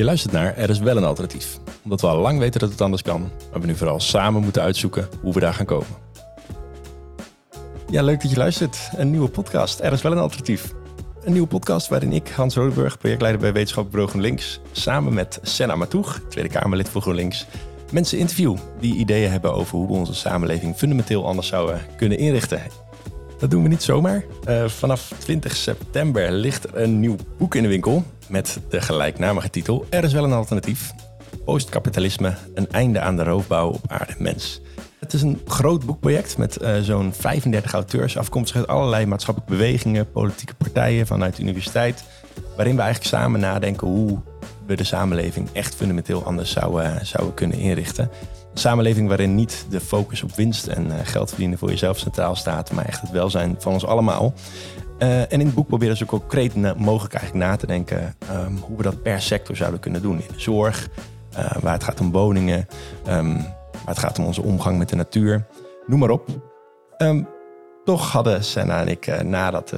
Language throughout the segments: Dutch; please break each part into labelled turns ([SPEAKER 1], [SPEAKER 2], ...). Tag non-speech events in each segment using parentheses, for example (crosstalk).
[SPEAKER 1] Je luistert naar Er is wel een alternatief. Omdat we al lang weten dat het anders kan, maar we nu vooral samen moeten uitzoeken hoe we daar gaan komen. Ja, leuk dat je luistert. Een nieuwe podcast. Er is wel een alternatief. Een nieuwe podcast waarin ik, Hans Rodeburg, projectleider bij Wetenschapsbureau GroenLinks, samen met Senna Matoeg, Tweede Kamerlid voor GroenLinks, mensen interview die ideeën hebben over hoe we onze samenleving fundamenteel anders zouden kunnen inrichten. Dat doen we niet zomaar. Uh, vanaf 20 september ligt er een nieuw boek in de winkel met de gelijknamige titel Er is wel een alternatief. Postkapitalisme, een einde aan de roofbouw op aarde mens. Het is een groot boekproject met uh, zo'n 35 auteurs, afkomstig uit allerlei maatschappelijke bewegingen, politieke partijen vanuit de universiteit, waarin we eigenlijk samen nadenken hoe we de samenleving echt fundamenteel anders zouden, zouden kunnen inrichten. Samenleving waarin niet de focus op winst en uh, geld verdienen voor jezelf centraal staat, maar echt het welzijn van ons allemaal. Uh, en in het boek proberen ze ook concreet mogelijk na te denken um, hoe we dat per sector zouden kunnen doen. In de zorg, uh, waar het gaat om woningen, um, waar het gaat om onze omgang met de natuur, noem maar op. Um, toch hadden Senna en ik uh, na, dat,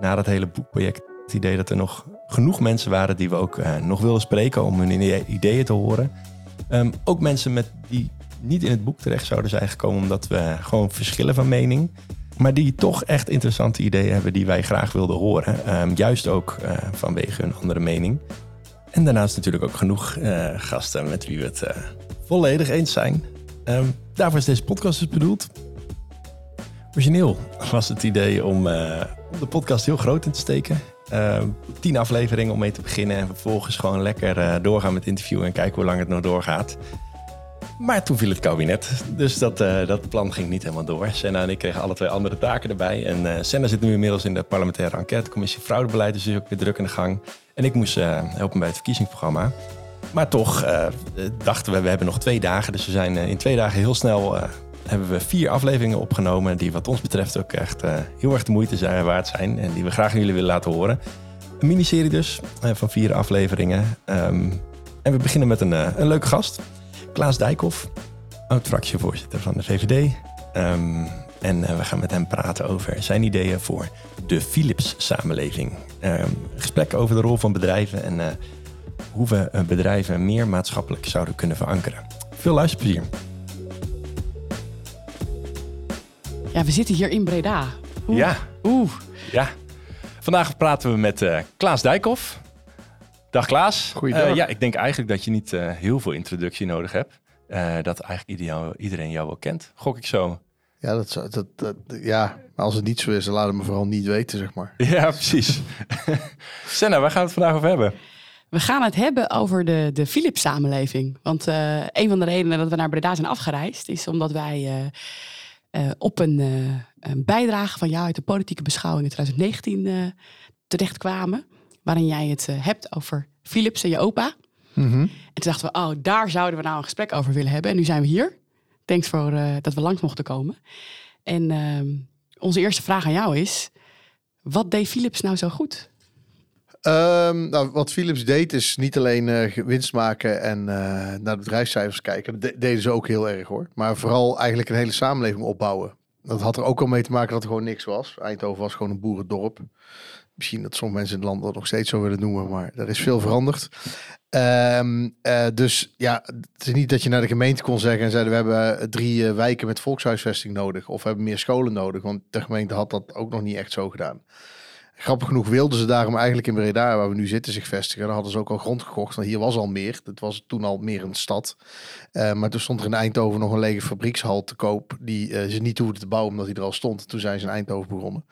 [SPEAKER 1] na dat hele boekproject het idee dat er nog genoeg mensen waren die we ook nog wilden spreken om hun ideeën te horen. Ook mensen met die niet in het boek terecht zouden zijn gekomen omdat we gewoon verschillen van mening. Maar die toch echt interessante ideeën hebben die wij graag wilden horen. Um, juist ook uh, vanwege hun andere mening. En daarnaast natuurlijk ook genoeg uh, gasten met wie we het uh, volledig eens zijn. Um, daarvoor is deze podcast dus bedoeld. Origineel was het idee om, om de podcast heel groot in te steken. Ehm, tien afleveringen om mee te beginnen en vervolgens gewoon lekker doorgaan met interviewen en kijken hoe lang het nog doorgaat. Maar toen viel het kabinet, dus dat, uh, dat plan ging niet helemaal door. Senna en ik kregen alle twee andere taken erbij. En Senna zit nu inmiddels in de parlementaire enquêtecommissie Fraudebeleid, dus is ook weer druk in de gang. En ik moest helpen bij het verkiezingsprogramma. Maar toch dachten we, we hebben nog twee dagen. Dus we zijn in twee dagen heel snel hebben we vier afleveringen opgenomen. Die wat ons betreft ook echt heel erg de moeite zijn, waard zijn. En die we graag aan jullie willen laten horen. Een miniserie dus, van vier afleveringen. Um, en we beginnen met een, een leuke gast. Klaas Dijkhoff, oud-fractievoorzitter van de VVD. Um, en we gaan met hem praten over zijn ideeën voor de Philips-samenleving. Um, gesprekken over de rol van bedrijven en hoe we bedrijven meer maatschappelijk zouden kunnen verankeren. Veel luisterplezier.
[SPEAKER 2] Ja, we zitten hier in Breda.
[SPEAKER 1] Oeh. Ja. Oeh. Ja. Vandaag praten we met Klaas Dijkhoff. Dag Klaas.
[SPEAKER 3] Goeiedag. Uh,
[SPEAKER 1] ja, ik denk eigenlijk dat je niet uh, heel veel introductie nodig hebt. Uh, dat eigenlijk iedereen, iedereen jou wel kent. Gok ik zo.
[SPEAKER 3] Ja, dat, dat, dat, ja, als het niet zo is, dan laat het me vooral niet weten, zeg maar. (laughs)
[SPEAKER 1] Ja, precies. (laughs) Senna, waar gaan we het vandaag over hebben?
[SPEAKER 2] We gaan het hebben over de, de Philips-samenleving. Want een van de redenen dat we naar Breda zijn afgereisd... is omdat wij op een, een, bijdrage van jou uit de politieke beschouwing in 2019 terechtkwamen waarin jij het hebt over Philips en je opa.
[SPEAKER 3] Mm -hmm.
[SPEAKER 2] En toen dachten we, oh, daar zouden we nou een gesprek over willen hebben. En nu zijn we hier. Thanks voor dat we langs mochten komen. En uh, onze eerste vraag aan jou is, wat deed Philips nou zo goed?
[SPEAKER 3] Um, nou, wat Philips deed is niet alleen uh, winst maken en naar de bedrijfscijfers kijken. Dat de deden ze ook heel erg hoor. Maar vooral eigenlijk een hele samenleving opbouwen. Dat had er ook al mee te maken dat er gewoon niks was. Eindhoven was gewoon een boerendorp. Misschien dat sommige mensen in het land dat nog steeds zo willen noemen, maar er is veel veranderd. Um, uh, dus ja, het is niet dat je naar de gemeente kon zeggen en zeiden we hebben drie wijken met volkshuisvesting nodig of we hebben meer scholen nodig, want de gemeente had dat ook nog niet echt zo gedaan. Grappig genoeg wilden ze daarom eigenlijk in Breda, waar we nu zitten, zich vestigen. Dan hadden ze ook al grond gekocht, want hier was al meer. Het was toen al meer een stad. Uh, maar toen stond er in Eindhoven nog een lege fabriekshal te koop, die uh, ze niet hoefden te bouwen, omdat hij er al stond. Toen zijn ze in Eindhoven begonnen.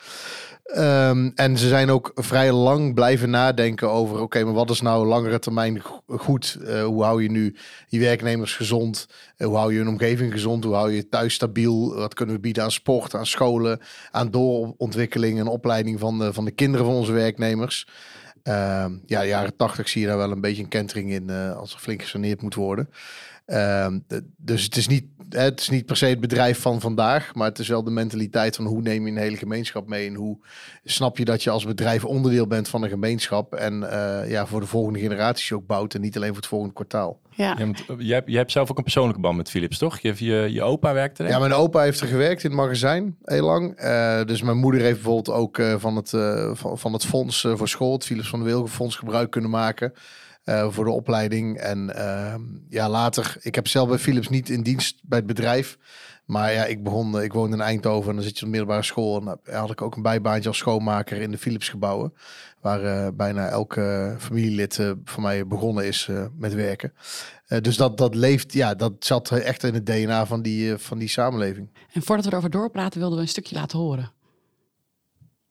[SPEAKER 3] Um, en ze zijn ook vrij lang blijven nadenken over, oké, maar wat is nou langere termijn goed? Uh, hoe hou je nu je werknemers gezond? Hoe hou je een omgeving gezond? Hoe hou je thuis stabiel? Wat kunnen we bieden aan sport, aan scholen, aan doorontwikkeling en opleiding van de, van de kinderen van onze werknemers? Uh, ja, de jaren tachtig zie je daar wel een beetje een kentering in uh, als er flink gesaneerd moet worden. Uh, dus het is, niet, het is niet per se het bedrijf van vandaag, maar het is wel de mentaliteit van hoe neem je een hele gemeenschap mee en hoe snap je dat je als bedrijf onderdeel bent van een gemeenschap en uh, ja, voor de volgende generaties ook bouwt en niet alleen voor het volgende kwartaal.
[SPEAKER 2] Ja.
[SPEAKER 1] ja je, hebt, je hebt zelf ook een persoonlijke band met Philips, toch? Je, je, je opa werkt er.
[SPEAKER 3] Ja, mijn opa heeft er gewerkt in het magazijn heel lang. Uh, dus mijn moeder heeft bijvoorbeeld ook uh, van, het, van, van het fonds voor school, het Philips van de Wilgenfonds, gebruik kunnen maken. Eh, voor de opleiding. En ehm, ja, later, ik heb zelf bij Philips niet in dienst bij het bedrijf. Maar ja, ik begon, eh, ik woonde in Eindhoven en dan zit je op de middelbare school. En dan had ik ook een bijbaantje als schoonmaker in de Philips gebouwen. Waar eh, bijna elke familielid van mij begonnen is met werken. dus dat, dat leeft, ja, dat zat echt in het DNA van die, van die samenleving.
[SPEAKER 2] En voordat we erover doorpraten, wilden we een stukje laten horen.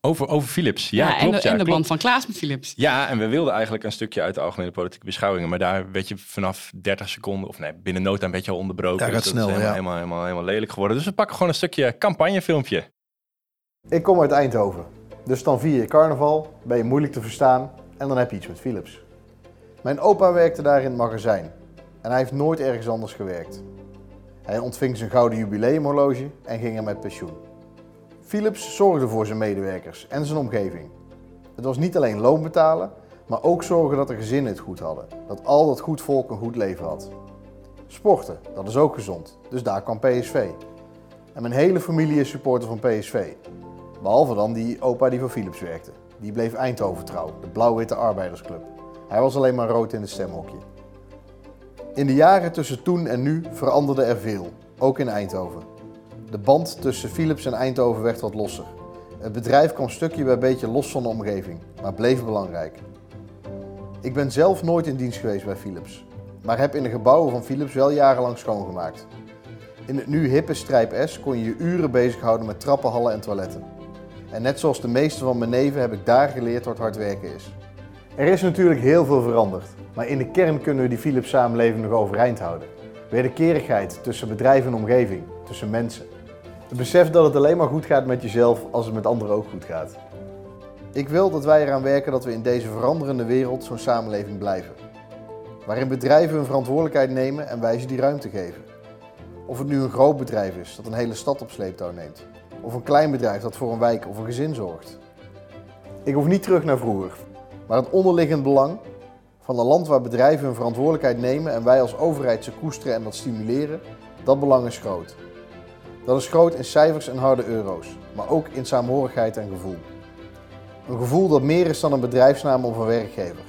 [SPEAKER 1] Over, over Philips, ja, ja klopt.
[SPEAKER 2] En de, ja, en de band van Klaas met Philips.
[SPEAKER 1] Ja, en we wilden eigenlijk een stukje uit de algemene politieke beschouwingen. Maar daar werd je vanaf 30 seconden, of nee, binnen nood een beetje al onderbroken.
[SPEAKER 3] Ja, gaat
[SPEAKER 1] dus
[SPEAKER 3] snel,
[SPEAKER 1] is helemaal, helemaal, helemaal, helemaal, lelijk geworden. Dus we pakken gewoon een stukje campagnefilmpje.
[SPEAKER 4] Ik kom uit Eindhoven. Dus dan vier je carnaval, ben je moeilijk te verstaan en dan heb je iets met Philips. Mijn opa werkte daar in het magazijn. En hij heeft nooit ergens anders gewerkt. Hij ontving zijn gouden jubileumhorloge en ging er met pensioen. Philips zorgde voor zijn medewerkers en zijn omgeving. Het was niet alleen loon betalen, maar ook zorgen dat de gezinnen het goed hadden. Dat al dat goed volk een goed leven had. Sporten, dat is ook gezond, dus daar kwam PSV. En mijn hele familie is supporter van PSV. Behalve dan die opa die voor Philips werkte. Die bleef Eindhoven trouw, de blauw-witte arbeidersclub. Hij was alleen maar rood in het stemhokje. In de jaren tussen toen en nu veranderde er veel, ook in Eindhoven. De band tussen Philips en Eindhoven werd wat losser. Het bedrijf kwam stukje bij beetje los van de omgeving, maar bleef belangrijk. Ik ben zelf nooit in dienst geweest bij Philips, maar heb in de gebouwen van Philips wel jarenlang schoongemaakt. In het nu hippe Strijp S kon je je uren bezighouden met trappenhallen en toiletten. En net zoals de meeste van mijn neven heb ik daar geleerd wat hard werken is. Er is natuurlijk heel veel veranderd, maar in de kern kunnen we die Philips samenleving nog overeind houden. Wederkerigheid tussen bedrijf en omgeving, tussen mensen. Besef dat het alleen maar goed gaat met jezelf als het met anderen ook goed gaat. Ik wil dat wij eraan werken dat we in deze veranderende wereld zo'n samenleving blijven. Waarin bedrijven hun verantwoordelijkheid nemen en wij ze die ruimte geven. Of het nu een groot bedrijf is dat een hele stad op sleeptouw neemt. Of een klein bedrijf dat voor een wijk of een gezin zorgt. Ik hoef niet terug naar vroeger. Maar het onderliggend belang van een land waar bedrijven hun verantwoordelijkheid nemen en wij als overheid ze koesteren en dat stimuleren, dat belang is groot. Dat is groot in cijfers en harde euro's, maar ook in saamhorigheid en gevoel. Een gevoel dat meer is dan een bedrijfsnaam of een werkgever.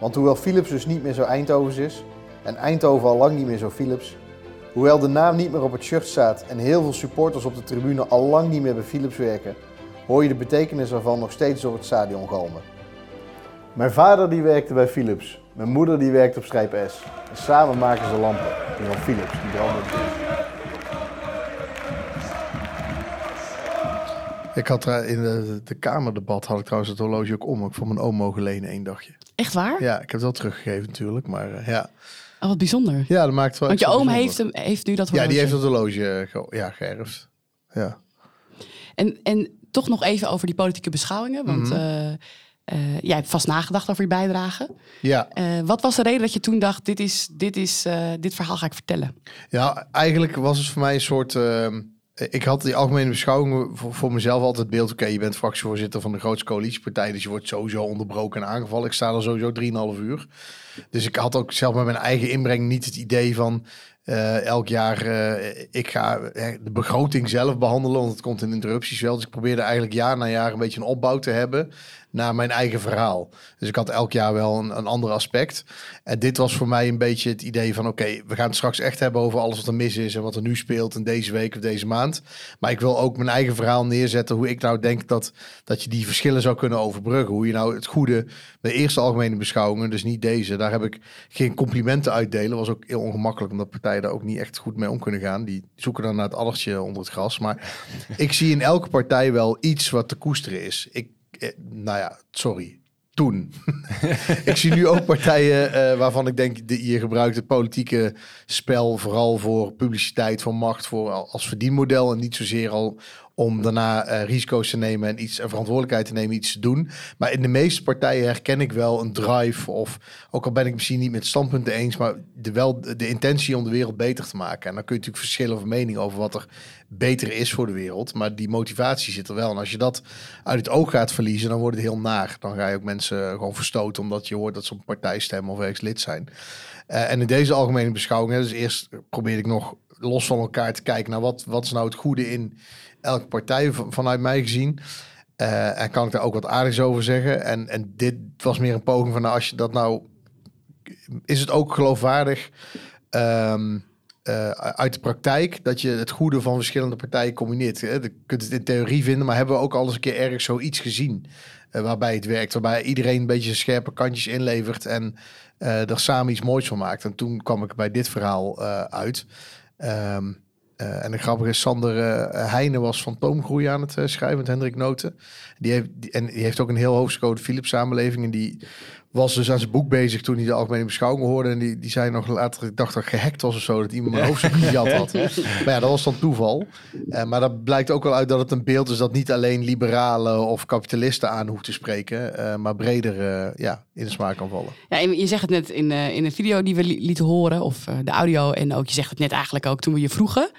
[SPEAKER 4] Want hoewel Philips dus niet meer zo Eindhovens is, en Eindhoven al lang niet meer zo Philips, hoewel de naam niet meer op het shirt staat en heel veel supporters op de tribune al lang niet meer bij Philips werken, hoor je de betekenis ervan nog steeds door het stadion galmen. Mijn vader die werkte bij Philips, mijn moeder die werkt op Strijp S. En samen maken ze lampen, die van Philips, die branden.
[SPEAKER 3] Ik had in de, de kamerdebat had ik trouwens het horloge ook om. Ik voor mijn oom mogen lenen één dagje.
[SPEAKER 2] Echt waar?
[SPEAKER 3] Ja, ik heb het wel teruggegeven natuurlijk, maar uh, ja.
[SPEAKER 2] Oh, wat bijzonder.
[SPEAKER 3] Ja, dat maakt wel.
[SPEAKER 2] Want je oom heeft, hem, heeft nu dat horloge.
[SPEAKER 3] Ja, die heeft het horloge ge, ja, geërfd. Ja.
[SPEAKER 2] En, en toch nog even over die politieke beschouwingen, want. Mm -hmm. uh, jij hebt vast nagedacht over je bijdrage.
[SPEAKER 3] Ja.
[SPEAKER 2] Uh, wat was de reden dat je toen dacht: dit, is, dit, is, dit verhaal ga ik vertellen?
[SPEAKER 3] Ja, eigenlijk was het voor mij een soort. Ik had die algemene beschouwing voor, mezelf altijd beeld. Oké, je bent fractievoorzitter van de grootste coalitiepartij. Dus je wordt sowieso onderbroken en aangevallen. Ik sta er sowieso 3,5 uur. Dus ik had ook zelf met mijn eigen inbreng niet het idee van. Uh, elk jaar, uh, ik ga de begroting zelf behandelen, want het komt in interrupties wel. Dus ik probeerde eigenlijk jaar na jaar een beetje een opbouw te hebben naar mijn eigen verhaal. Dus ik had elk jaar wel een, een ander aspect. En dit was voor mij een beetje het idee van... oké, we gaan het straks echt hebben over alles wat er mis is... en wat er nu speelt in deze week of deze maand. Maar ik wil ook mijn eigen verhaal neerzetten... hoe ik nou denk dat, dat je die verschillen zou kunnen overbruggen. Hoe je nou het goede... de eerste algemene beschouwingen, dus niet deze... daar heb ik geen complimenten uitdelen. was ook heel ongemakkelijk... omdat partijen daar ook niet echt goed mee om kunnen gaan. Die zoeken dan naar het addertje onder het gras. Maar ik zie in elke partij wel iets wat te koesteren is. Ik nou ja, sorry, toen. (laughs) ik zie nu ook partijen uh, waarvan ik denk, de, je gebruikt het politieke spel vooral voor publiciteit, voor macht, voor als verdienmodel en niet zozeer al om daarna uh, risico's te nemen en iets en verantwoordelijkheid te nemen, iets te doen. Maar in de meeste partijen herken ik wel een drive of ook al ben ik misschien niet met standpunten eens, maar de, wel de intentie om de wereld beter te maken. En dan kun je natuurlijk verschillen van mening over wat er beter is voor de wereld, maar die motivatie zit er wel. En als je dat uit het oog gaat verliezen, dan wordt het heel naar. Dan ga je ook mensen gewoon verstoten omdat je hoort dat ze op partij stemmen of ergens lid zijn. Uh, en in deze algemene beschouwing, dus eerst probeer ik nog los van elkaar te kijken naar wat, wat is nou het goede in elke partij vanuit mij gezien. Uh, en kan ik daar ook wat aardigs over zeggen. En, en dit was meer een poging van nou, als je dat nou is het ook geloofwaardig ehm, eh, uit de praktijk dat je het goede van verschillende partijen combineert. Hè? Je kunt het in theorie vinden, maar hebben we ook al eens een keer ergens zoiets gezien eh, waarbij het werkt, waarbij iedereen een beetje scherpe kantjes inlevert en eh, er samen iets moois van maakt. En toen kwam ik bij dit verhaal eh, uit. Ehm, eh, en de grappige is, Sander eh Heijnen was fantoomgroei aan het eh, schrijven Hendrik Noten. Die heeft, en die heeft ook een heel hoofdstuk over Philips samenleving. En die was dus aan zijn boek bezig toen hij de algemene beschouwing hoorde. En die, die zei nog later, ik dacht dat gehackt was of zo, dat iemand mijn hoofdstuk gejat had. maar ja, dat was dan toeval. Eh, maar dat blijkt ook wel uit dat het een beeld is dat niet alleen liberalen of kapitalisten aan hoeft te spreken, eh, maar breder eh, ja, in de smaak kan vallen.
[SPEAKER 2] Ja, en je zegt het net in, in een video die we li- lieten horen, of de audio. En ook, je zegt het net eigenlijk ook toen we je vroegen.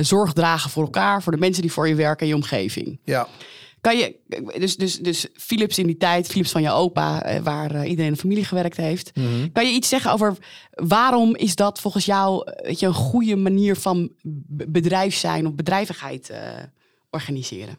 [SPEAKER 2] zorg dragen voor elkaar, voor de mensen die voor je werken en je omgeving.
[SPEAKER 3] Ja,
[SPEAKER 2] Kan je, dus, dus, dus Philips in die tijd, Philips van je opa, eh, waar eh, iedereen in de familie gewerkt heeft. Kan je iets zeggen over waarom is dat volgens jou eh, weet je, een goede manier van bedrijf zijn of bedrijvigheid organiseren?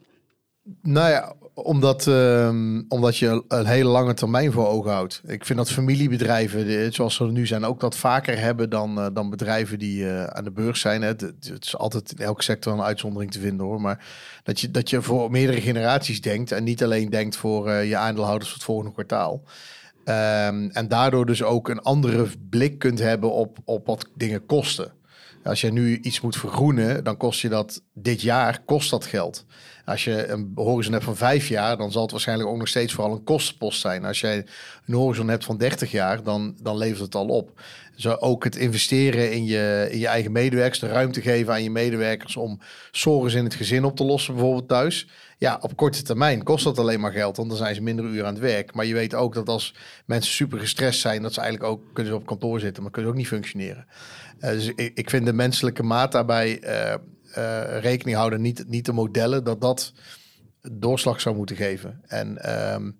[SPEAKER 3] Nou ja, omdat, ehm, omdat je een hele lange termijn voor ogen houdt. Ik vind dat familiebedrijven, zoals ze er nu zijn, ook dat vaker hebben dan, eh, dan bedrijven die eh, aan de beurs zijn. Hè. Het, het is altijd in elke sector een uitzondering te vinden hoor. Maar dat je, dat je voor meerdere generaties denkt en niet alleen denkt voor eh, je aandeelhouders voor het volgende kwartaal. Ehm, en daardoor dus ook een andere blik kunt hebben op, op wat dingen kosten. Als je nu iets moet vergroenen, dan kost je dat dit jaar, kost dat geld. Als je een horizon hebt van vijf jaar, dan zal het waarschijnlijk ook nog steeds vooral een kostenpost zijn. Als jij een horizon hebt van 30 jaar, dan, dan levert het al op. Zo ook het investeren in je, in je eigen medewerkers, de ruimte geven aan je medewerkers om zorgen in het gezin op te lossen, bijvoorbeeld thuis. Ja, op korte termijn kost dat alleen maar geld, want dan zijn ze minder uren aan het werk. Maar je weet ook dat als mensen super gestrest zijn, dat ze eigenlijk ook kunnen ze op kantoor zitten, maar kunnen ze ook niet functioneren. Eh, dus ik, vind de menselijke maat daarbij eh, rekening houden, niet, niet de modellen, dat dat doorslag zou moeten geven. En ehm,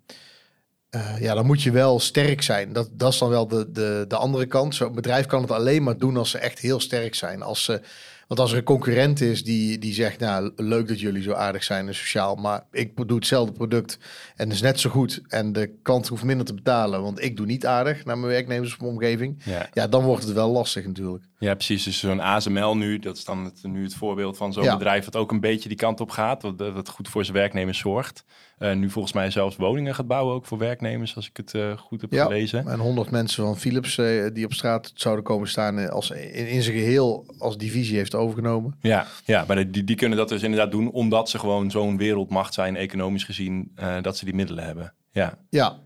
[SPEAKER 3] eh, ja, dan moet je wel sterk zijn. Dat, dat is dan wel de, de, de andere kant. Zo'n bedrijf kan het alleen maar doen als ze echt heel sterk zijn. Als ze, want als er een concurrent is die, die zegt, nou leuk dat jullie zo aardig zijn en sociaal, maar ik doe hetzelfde product en is net zo goed en de klant hoeft minder te betalen, want ik doe niet aardig naar mijn werknemers of mijn omgeving.
[SPEAKER 1] Ja.
[SPEAKER 3] Ja, dan wordt het wel lastig natuurlijk.
[SPEAKER 1] Ja, precies. Dus zo'n ASML nu, dat is dan het, nu het voorbeeld van zo'n
[SPEAKER 3] Ja.
[SPEAKER 1] bedrijf dat ook een beetje die kant op gaat, wat, wat goed voor zijn werknemers zorgt. Eh, nu volgens mij zelfs woningen gaat bouwen ook voor werknemers, als ik het eh, goed heb
[SPEAKER 3] Ja.
[SPEAKER 1] gelezen.
[SPEAKER 3] En 100 mensen van Philips eh, die op straat zouden komen staan als in, in zijn geheel als divisie heeft overgenomen.
[SPEAKER 1] Ja, ja maar die, die kunnen dat dus inderdaad doen, omdat ze gewoon zo'n wereldmacht zijn, economisch gezien, dat ze die middelen hebben. Ja.
[SPEAKER 3] Ja,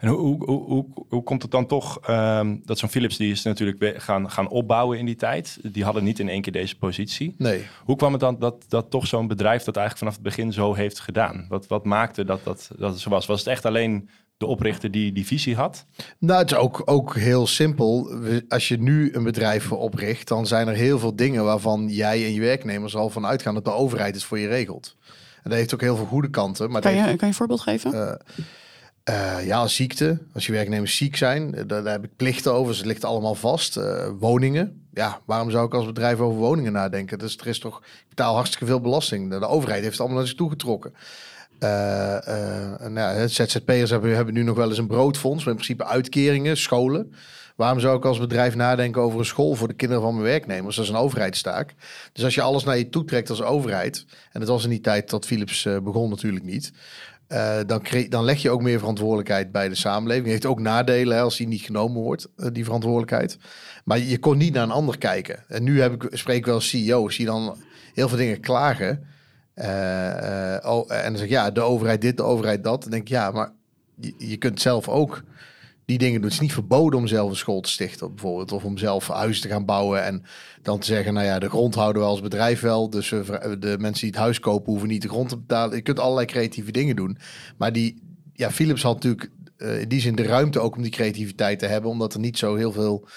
[SPEAKER 1] En hoe, hoe, hoe, hoe, hoe komt het dan toch ehm, dat zo'n Philips, die is natuurlijk weer gaan, gaan opbouwen in die tijd. Die hadden niet in één keer deze positie.
[SPEAKER 3] nee.
[SPEAKER 1] Hoe kwam het dan dat, dat toch zo'n bedrijf dat eigenlijk vanaf het begin zo heeft gedaan? Wat, wat maakte dat, dat dat zo was? Was het echt alleen de oprichter die die visie had?
[SPEAKER 3] Nou, het is ook, ook heel simpel. Als je nu een bedrijf opricht, dan zijn er heel veel dingen waarvan jij en je werknemers al van uitgaan dat de overheid het voor je regelt. En dat heeft ook heel veel goede kanten. Maar
[SPEAKER 2] Kan je,
[SPEAKER 3] heeft-
[SPEAKER 2] kan je een voorbeeld geven?
[SPEAKER 3] Eh, eh, ja, ziekte. Als je werknemers ziek zijn, eh, daar, heb ik plichten over. Dus het ligt allemaal vast. Eh, woningen. Ja, waarom zou ik als bedrijf over woningen nadenken? Dus er is toch, ik betaal hartstikke veel belasting. De, overheid heeft het allemaal naar zich toegetrokken. Eh, nou, het ZZP'ers hebben, hebben nu nog wel eens een broodfonds. Maar in principe uitkeringen, scholen. Waarom zou ik als bedrijf nadenken over een school voor de kinderen van mijn werknemers? Dat is een overheidstaak. Dus als je alles naar je toe trekt als overheid... en dat was in die tijd dat Philips begon natuurlijk niet... Eh, dan, dan leg je ook meer verantwoordelijkheid bij de samenleving. Heeft ook nadelen hè, als die niet genomen wordt, eh, die verantwoordelijkheid. Maar je kon niet naar een ander kijken. En nu heb ik, spreek ik wel CEO's die dan heel veel dingen klagen. Eh, oh, en dan zeg ik, ja, de overheid dit, de overheid dat. Dan denk ik, ja, maar je kunt zelf ook die dingen doen. Het is niet verboden om zelf een school te stichten, bijvoorbeeld. Of om zelf huizen te gaan bouwen. En dan te zeggen, nou ja, de grond houden we als bedrijf wel. Dus de mensen die het huis kopen, hoeven niet de grond te betalen. Je kunt allerlei creatieve dingen doen. Maar die, ja, Philips had natuurlijk eh, in die zin de ruimte ook om die creativiteit te hebben. Omdat er niet zo heel veel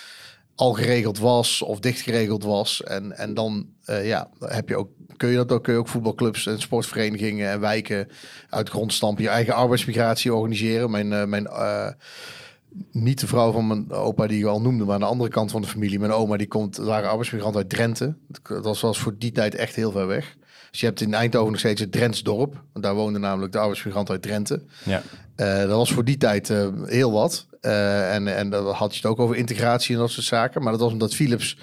[SPEAKER 3] al geregeld was of dicht geregeld was. En, en dan eh, ja, heb je ook, kun je dat ook, kun je ook voetbalclubs en sportverenigingen en wijken uit grond stampen. Je eigen arbeidsmigratie organiseren. Mijn, eh, mijn, niet de vrouw van mijn opa die je al noemde, maar aan de andere kant van de familie. Mijn oma die komt, waren arbeidsmigranten uit Drenthe. Dat was voor die tijd echt heel ver weg. Dus je hebt in Eindhoven nog steeds het Drentsdorp. Want daar woonde namelijk de arbeidsmigranten uit Drenthe.
[SPEAKER 1] Ja.
[SPEAKER 3] Eh, dat was voor die tijd eh, heel wat. Eh, en, en dan had je het ook over integratie en dat soort zaken. Maar dat was omdat Philips...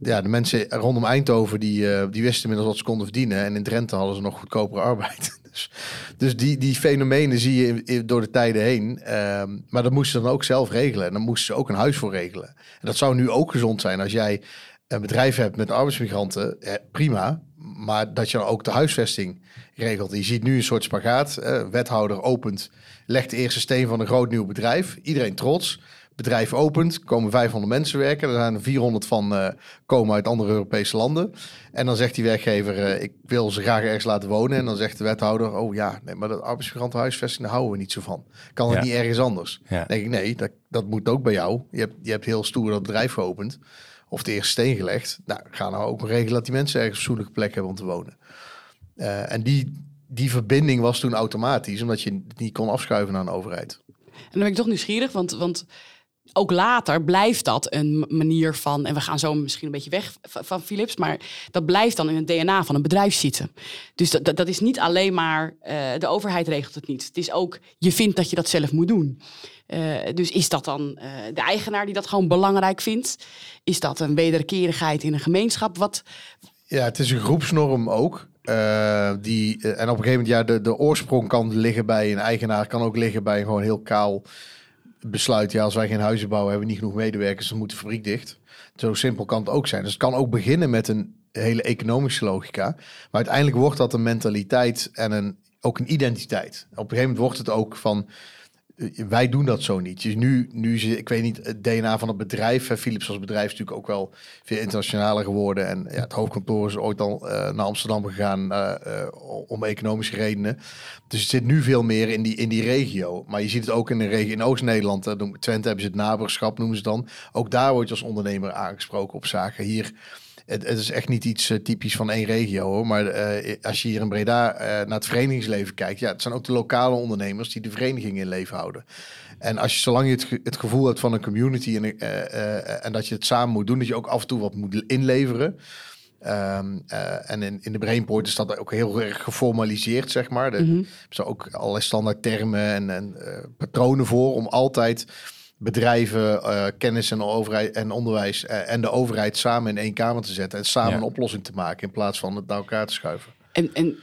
[SPEAKER 3] ja, de mensen rondom Eindhoven die, die wisten inmiddels wat ze konden verdienen. En in Drenthe hadden ze nog goedkopere (laughs) arbeid. Dus, dus die, die fenomenen zie je door de tijden heen. Ehm, maar dat moesten ze dan ook zelf regelen. En dan moesten ze ook een huis voor regelen. En dat zou nu ook gezond zijn als jij een bedrijf hebt met arbeidsmigranten. Eh, prima. Maar dat je dan ook de huisvesting regelt. Je ziet nu een soort spagaat. Eh, wethouder opent, legt de eerste steen van een groot nieuw bedrijf. Iedereen trots. Bedrijf opent, komen 500 mensen werken. Er zijn er 400 van eh, komen uit andere Europese landen. En dan zegt die werkgever, eh, ik wil ze graag ergens laten wonen. En dan zegt de wethouder, oh ja, nee, maar dat arbeidsmigrantenhuisvesting, daar houden we niet zo van. Kan het
[SPEAKER 1] Ja.
[SPEAKER 3] niet ergens anders?
[SPEAKER 1] Ja.
[SPEAKER 3] Dan denk ik, nee, dat, dat moet ook bij jou. Je hebt, je hebt heel stoer dat bedrijf geopend. Of de eerste steen gelegd. Nou, ga nou ook regelen dat die mensen ergens een fatsoenlijke plek hebben om te wonen. Eh, en die, die verbinding was toen automatisch, omdat je het niet kon afschuiven naar een overheid.
[SPEAKER 2] En dan ben ik toch nieuwsgierig, want, want ook later blijft dat een manier van, en we gaan zo misschien een beetje weg van Philips, maar dat blijft dan in het DNA van een bedrijf zitten. Dus dat, dat, is niet alleen maar eh, de overheid regelt het niet. Het is ook, je vindt dat je dat zelf moet doen. Eh, dus is dat dan eh, de eigenaar die dat gewoon belangrijk vindt? Is dat een wederkerigheid in een gemeenschap? Wat,
[SPEAKER 3] Ja, het is een groepsnorm ook. Die, en op een gegeven moment, ja, de, de oorsprong kan liggen bij een eigenaar, kan ook liggen bij gewoon heel kaal besluit. Ja, als wij geen huizen bouwen, hebben we niet genoeg medewerkers, dan moet de fabriek dicht. Zo simpel kan het ook zijn. Dus het kan ook beginnen met een hele economische logica. Maar uiteindelijk wordt dat een mentaliteit en een, ook een identiteit. Op een gegeven moment wordt het ook van. Eh, Wij doen dat zo niet. Dus nu, nu ik weet niet, het DNA van het bedrijf. Philips als bedrijf is natuurlijk ook wel veel internationaler geworden. En ja, het hoofdkantoor is ooit al eh, naar Amsterdam gegaan eh, eh, om economische redenen. Dus het zit nu veel meer in die, in die regio. Maar je ziet het ook in de regio in Oost-Nederland. eh, Twente hebben ze het naberschap, noemen ze dan. Ook daar word je als ondernemer aangesproken op zaken. Hier, het, het is echt niet iets eh, typisch van één regio hoor. Maar eh, als je hier in Breda eh, naar het verenigingsleven kijkt, ja, het zijn ook de lokale ondernemers die de vereniging in leven houden. En als je, zolang je het, ge- het gevoel hebt van een community en, en dat je het samen moet doen, dat je ook af en toe wat moet inleveren. Ehm, eh, en in, in de Brainport is dat ook heel erg geformaliseerd, zeg maar. De,
[SPEAKER 2] Mhm.
[SPEAKER 3] Er zijn ook allerlei standaard termen en, en patronen voor om altijd bedrijven, eh, kennis en, overheid, en onderwijs eh, en de overheid samen in één kamer te zetten en samen
[SPEAKER 1] Ja.
[SPEAKER 3] een oplossing te maken in plaats van het naar elkaar te schuiven.
[SPEAKER 2] En, en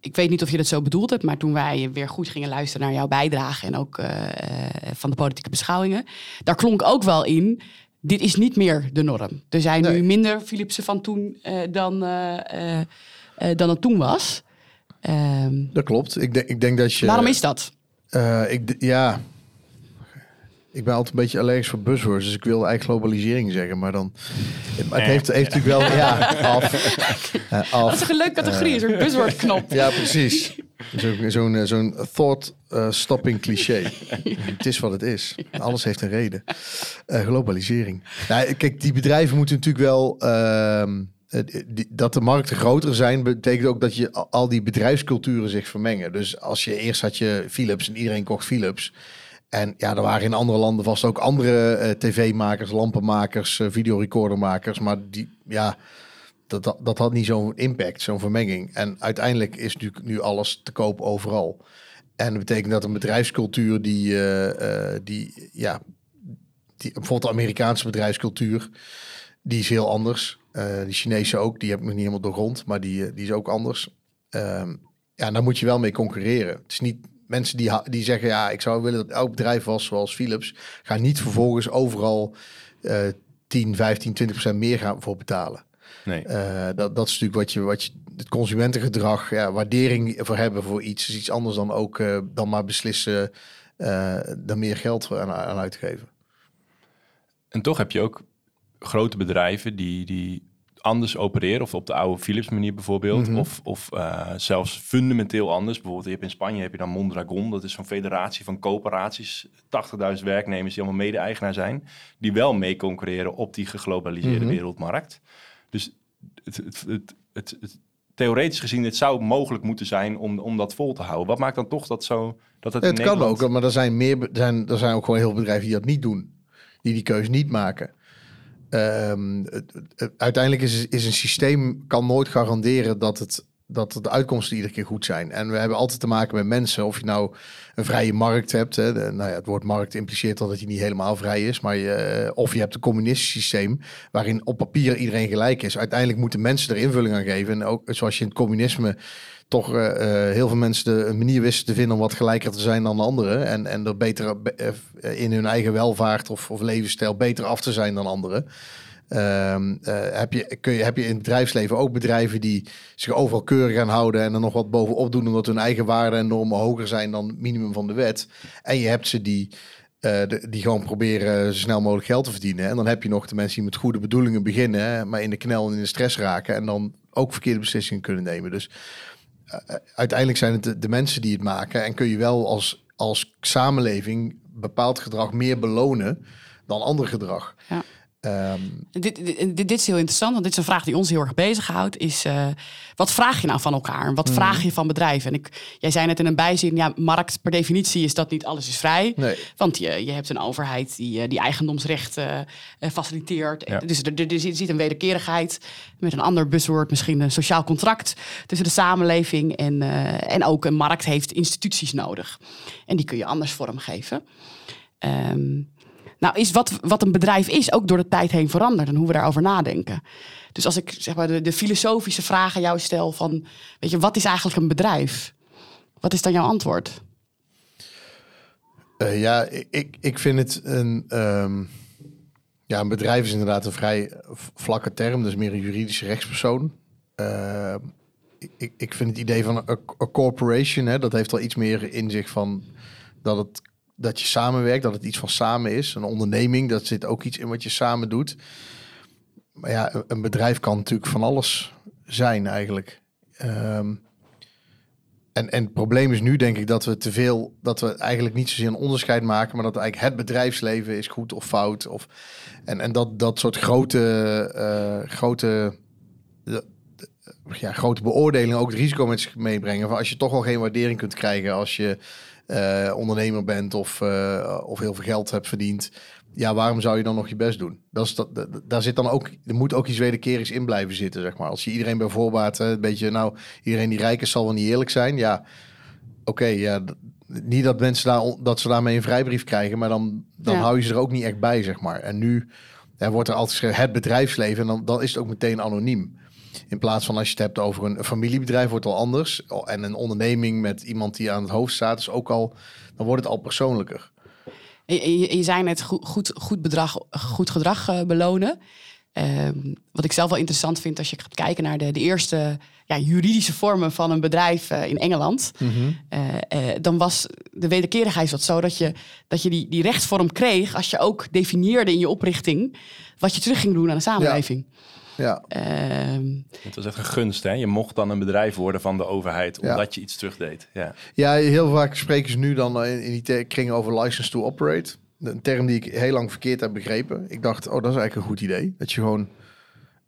[SPEAKER 2] ik weet niet of je dat zo bedoeld hebt, maar toen wij weer goed gingen luisteren naar jouw bijdrage en ook eh, eh, van de politieke beschouwingen, daar klonk ook wel in. Dit is niet meer de norm. Er zijn
[SPEAKER 3] Nee.
[SPEAKER 2] nu minder Philipsen van toen eh, dan, eh, eh, eh, dan het toen was. Ehm,
[SPEAKER 3] Dat klopt. Ik, denk ik denk dat je.
[SPEAKER 2] waarom is dat?
[SPEAKER 3] Eh, ik, ja. Ik ben altijd een beetje allergisch voor buzzwords, dus ik wil eigenlijk globalisering zeggen, maar dan. Het heeft, heeft natuurlijk wel. Ja, af. Eh, af.
[SPEAKER 2] Dat is een leuke categorie, een soort buzzword-knop.
[SPEAKER 3] Ja, precies. Zo- Zo'n eh, zo'n thought-stopping cliché. het is wat het is. Alles heeft een reden. Eh, globalisering. Nou, kijk, die bedrijven moeten natuurlijk wel... ehm, eh, die- dat de markten groter zijn, betekent ook dat je al- al die bedrijfsculturen zich vermengen. Dus als je eerst had je Philips en iedereen kocht Philips. En ja, er waren in andere landen vast ook andere eh, tv-makers, lampenmakers, eh, videorecordermakers. Maar die, ja, dat, dat, dat had niet zo'n impact, zo'n vermenging. En uiteindelijk is natuurlijk nu alles te koop overal. En dat betekent dat een bedrijfscultuur die, eh, die ja, die, bijvoorbeeld de Amerikaanse bedrijfscultuur, die is heel anders. De Chinese ook, die heb ik nog niet helemaal doorgrond, maar die, die is ook anders. Ehm, ja, daar moet je wel mee concurreren. Het is niet mensen die, die zeggen, ja, ik zou willen dat elk bedrijf was zoals Philips, gaan niet vervolgens overal eh 10, 15, 20 procent meer gaan voor betalen.
[SPEAKER 1] Nee.
[SPEAKER 3] Eh, dat, dat is natuurlijk wat je, wat je, het consumentengedrag, ja, waardering voor hebben voor iets, is iets anders dan ook eh, dan maar beslissen eh er meer geld aan, aan uit te geven.
[SPEAKER 1] En toch heb je ook grote bedrijven die, die anders opereren. Of op de oude Philips manier bijvoorbeeld.
[SPEAKER 3] Mhm.
[SPEAKER 1] Of, of eh, zelfs fundamenteel anders. Bijvoorbeeld je hebt in Spanje heb je dan Mondragon. Dat is zo'n federatie van coöperaties. 80.000 werknemers die allemaal mede-eigenaar zijn. Die wel mee concurreren op die geglobaliseerde
[SPEAKER 3] Mhm.
[SPEAKER 1] wereldmarkt. Dus het, het, het, het, het theoretisch gezien het zou mogelijk moeten zijn om, om dat vol te houden. Wat maakt dan toch dat zo dat het,
[SPEAKER 3] Het
[SPEAKER 1] in
[SPEAKER 3] kan
[SPEAKER 1] Nederland-
[SPEAKER 3] ook, maar er zijn, meer, er zijn, er zijn ook gewoon heel veel bedrijven die dat niet doen. Die die keuze niet maken. Ehm, uiteindelijk is, is een systeem kan nooit garanderen dat, het, dat de uitkomsten iedere keer goed zijn. En we hebben altijd te maken met mensen. Of je nou een vrije markt hebt. Hè, nou ja, het woord markt impliceert al dat je niet helemaal vrij is. Maar je, of je hebt een communistisch systeem waarin op papier iedereen gelijk is. Uiteindelijk moeten mensen er invulling aan geven. En ook zoals je in het communisme toch eh, eh, heel veel mensen de manier wisten te vinden om wat gelijker te zijn dan de anderen. En, en er beter eh, in hun eigen welvaart of, of levensstijl beter af te zijn dan anderen. Ehm, eh, heb, je, kun je, heb je in het bedrijfsleven ook bedrijven die zich overal keurig gaan houden en er nog wat bovenop doen omdat hun eigen waarden en normen hoger zijn dan het minimum van de wet. En je hebt ze die, die gewoon proberen zo snel mogelijk geld te verdienen. En dan heb je nog de mensen die met goede bedoelingen beginnen, maar in de knel en in de stress raken en dan ook verkeerde beslissingen kunnen nemen. Dus uiteindelijk zijn het de, de mensen die het maken en kun je wel als, als samenleving bepaald gedrag meer belonen dan ander gedrag.
[SPEAKER 2] Ja.
[SPEAKER 3] Ehm,
[SPEAKER 2] Dit, dit, dit is heel interessant, want dit is een vraag die ons heel erg bezighoudt. Is eh, wat vraag je nou van elkaar? En wat vraag je van bedrijven? En ik, jij zei net in een bijzin, ja, markt per definitie is dat niet alles is vrij.
[SPEAKER 3] nee.
[SPEAKER 2] Want je, je hebt een overheid die, eh, die eigendomsrechten eh, faciliteert.
[SPEAKER 1] Ja.
[SPEAKER 2] Dus er, er, er zit een wederkerigheid. Met een ander buzzword misschien een sociaal contract tussen de samenleving. En, en ook een markt heeft instituties nodig. En die kun je anders vormgeven. Ehm, nou, is wat, wat een bedrijf is ook door de tijd heen veranderd en hoe we daarover nadenken. Dus als ik zeg maar de, filosofische vraag aan jou stel van, weet je, wat is eigenlijk een bedrijf? Wat is dan jouw antwoord?
[SPEAKER 3] Eh, ja, ik, ik vind het een. ehm, ja, een bedrijf is inderdaad een vrij vlakke term, dus meer een juridische rechtspersoon. Eh, ik, ik vind het idee van een corporation, hè, dat heeft wel iets meer in zich van dat, het, dat je samenwerkt, dat het iets van samen is. Een onderneming, dat zit ook iets in wat je samen doet. Maar ja, een- bedrijf kan natuurlijk van alles zijn eigenlijk. Ehm, en, en het probleem is nu denk ik dat we te veel, dat we eigenlijk niet zozeer een onderscheid maken, maar dat eigenlijk het bedrijfsleven is goed of fout. Of, en, en dat, dat soort grote, eh, grote, ja, grote beoordelingen ook het risico met zich meebrengen. Van als je toch al geen waardering kunt krijgen als je eh, ondernemer bent of, eh, of heel veel geld hebt verdiend. Ja, waarom zou je dan nog je best doen? Dat is dat, dat- daar zit dan ook, er moet ook iets wederkerigs in blijven zitten, zeg maar. Als je iedereen bij voorbaat, een beetje, nou, iedereen die rijk is zal wel niet eerlijk zijn. Ja, oké, ja, niet dat mensen daar, dat ze daarmee een vrijbrief krijgen, maar dan, dan
[SPEAKER 2] Ja.
[SPEAKER 3] hou je ze er ook niet echt bij, zeg maar. En nu ja, wordt er altijd het bedrijfsleven en dan, dan is het ook meteen anoniem. In plaats van als je het hebt over een, familiebedrijf, wordt het al anders. En een onderneming met iemand die aan het hoofd staat, is ook al, dan wordt het al persoonlijker.
[SPEAKER 2] Je, je, je zei net goed, goed, goed, bedrag, goed gedrag eh, belonen. Ehm, wat ik zelf wel interessant vind als je gaat kijken naar de, de eerste ja, juridische vormen van een bedrijf eh, in Engeland. Eh, eh, dan was de wederkerigheid wat zo dat je, dat je die, die rechtsvorm kreeg als je ook definieerde in je oprichting wat je terug ging doen aan de samenleving.
[SPEAKER 3] Ja,
[SPEAKER 2] Ehm,
[SPEAKER 1] Het was echt een gunst, hè? Je mocht dan een bedrijf worden van de overheid,
[SPEAKER 3] Ja.
[SPEAKER 1] omdat je iets terugdeed. Ja.
[SPEAKER 3] Ja, heel vaak spreken ze nu dan in, in die kringen over license to operate. Een term die ik heel lang verkeerd heb begrepen. Ik dacht, oh, dat is eigenlijk een goed idee. Dat je gewoon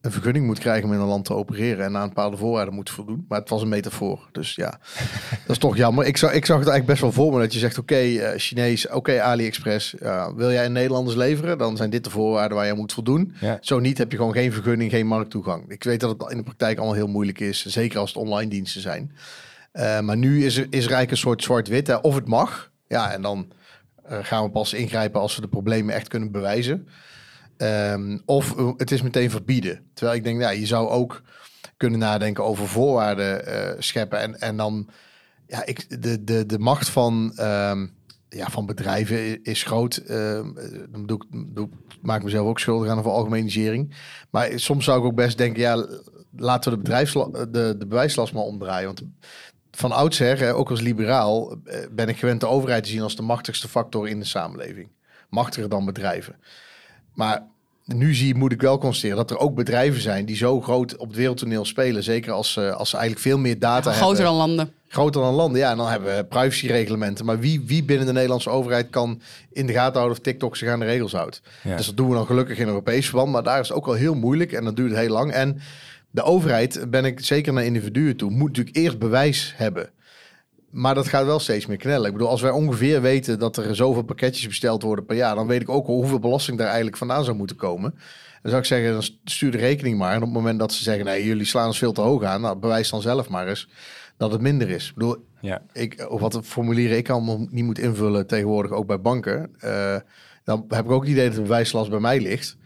[SPEAKER 3] een vergunning moet krijgen om in een land te opereren en aan bepaalde voorwaarden moet voldoen. Maar het was een metafoor. Dus ja, (laughs) dat is toch jammer. Ik zag, ik zag het eigenlijk best wel voor me dat je zegt, oké, eh, Chinees, oké, AliExpress. wil jij in Nederlanders leveren? Dan zijn dit de voorwaarden waar je moet voldoen.
[SPEAKER 1] Ja.
[SPEAKER 3] Zo niet heb je gewoon geen vergunning, geen markttoegang. Ik weet dat het in de praktijk allemaal heel moeilijk is. Zeker als het online diensten zijn. Eh, maar nu is er, is eigenlijk een soort zwart-wit. Of het mag. Ja, en dan eh, gaan we pas ingrijpen als we de problemen echt kunnen bewijzen. Ehm, of eh, het is meteen verbieden. Terwijl ik denk, ja, je zou ook kunnen nadenken over voorwaarden eh, scheppen. En, en dan, ja, ik, de, de, de macht van, ehm, ja, van bedrijven is groot. Ehm, dan doe ik, doe, maak mezelf ook schuldig aan voor algemenisering. Maar soms zou ik ook best denken, ja, laten we de, de, de bewijslast maar omdraaien. Want van oudsher, ook als liberaal, eh, ben ik gewend de overheid te zien als de machtigste factor in de samenleving. Machtiger dan bedrijven. Maar nu zie, moet ik wel constateren dat er ook bedrijven zijn die zo groot op het wereldtoneel spelen. Zeker als, ze- als ze eigenlijk veel meer data
[SPEAKER 2] groter
[SPEAKER 3] hebben.
[SPEAKER 2] dan landen.
[SPEAKER 3] Groter dan landen, ja. En dan hebben we privacyreglementen. Maar wie, wie binnen de Nederlandse overheid kan in de gaten houden of TikTok zich aan de regels houdt?
[SPEAKER 1] Ja.
[SPEAKER 3] Dus dat doen we dan gelukkig in Europees verband. Maar daar is het ook wel heel moeilijk en dat duurt heel lang. En de overheid, ben ik zeker naar individuen toe, moet natuurlijk eerst bewijs hebben. Maar dat gaat wel steeds meer knellen. Ik bedoel, als wij ongeveer weten dat er zoveel pakketjes besteld worden per jaar, dan weet ik ook hoeveel belasting daar eigenlijk vandaan zou moeten komen. Dan zou ik zeggen, dan stuur de rekening maar. En op het moment dat ze zeggen, nee, jullie slaan ons veel te hoog aan, nou, bewijs dan zelf maar eens dat het minder is. Ik bedoel,
[SPEAKER 1] Ja.
[SPEAKER 3] ik, of wat formulieren ik allemaal niet moet invullen tegenwoordig, ook bij banken. eh, dan heb ik ook het idee dat de bewijslast bij mij ligt.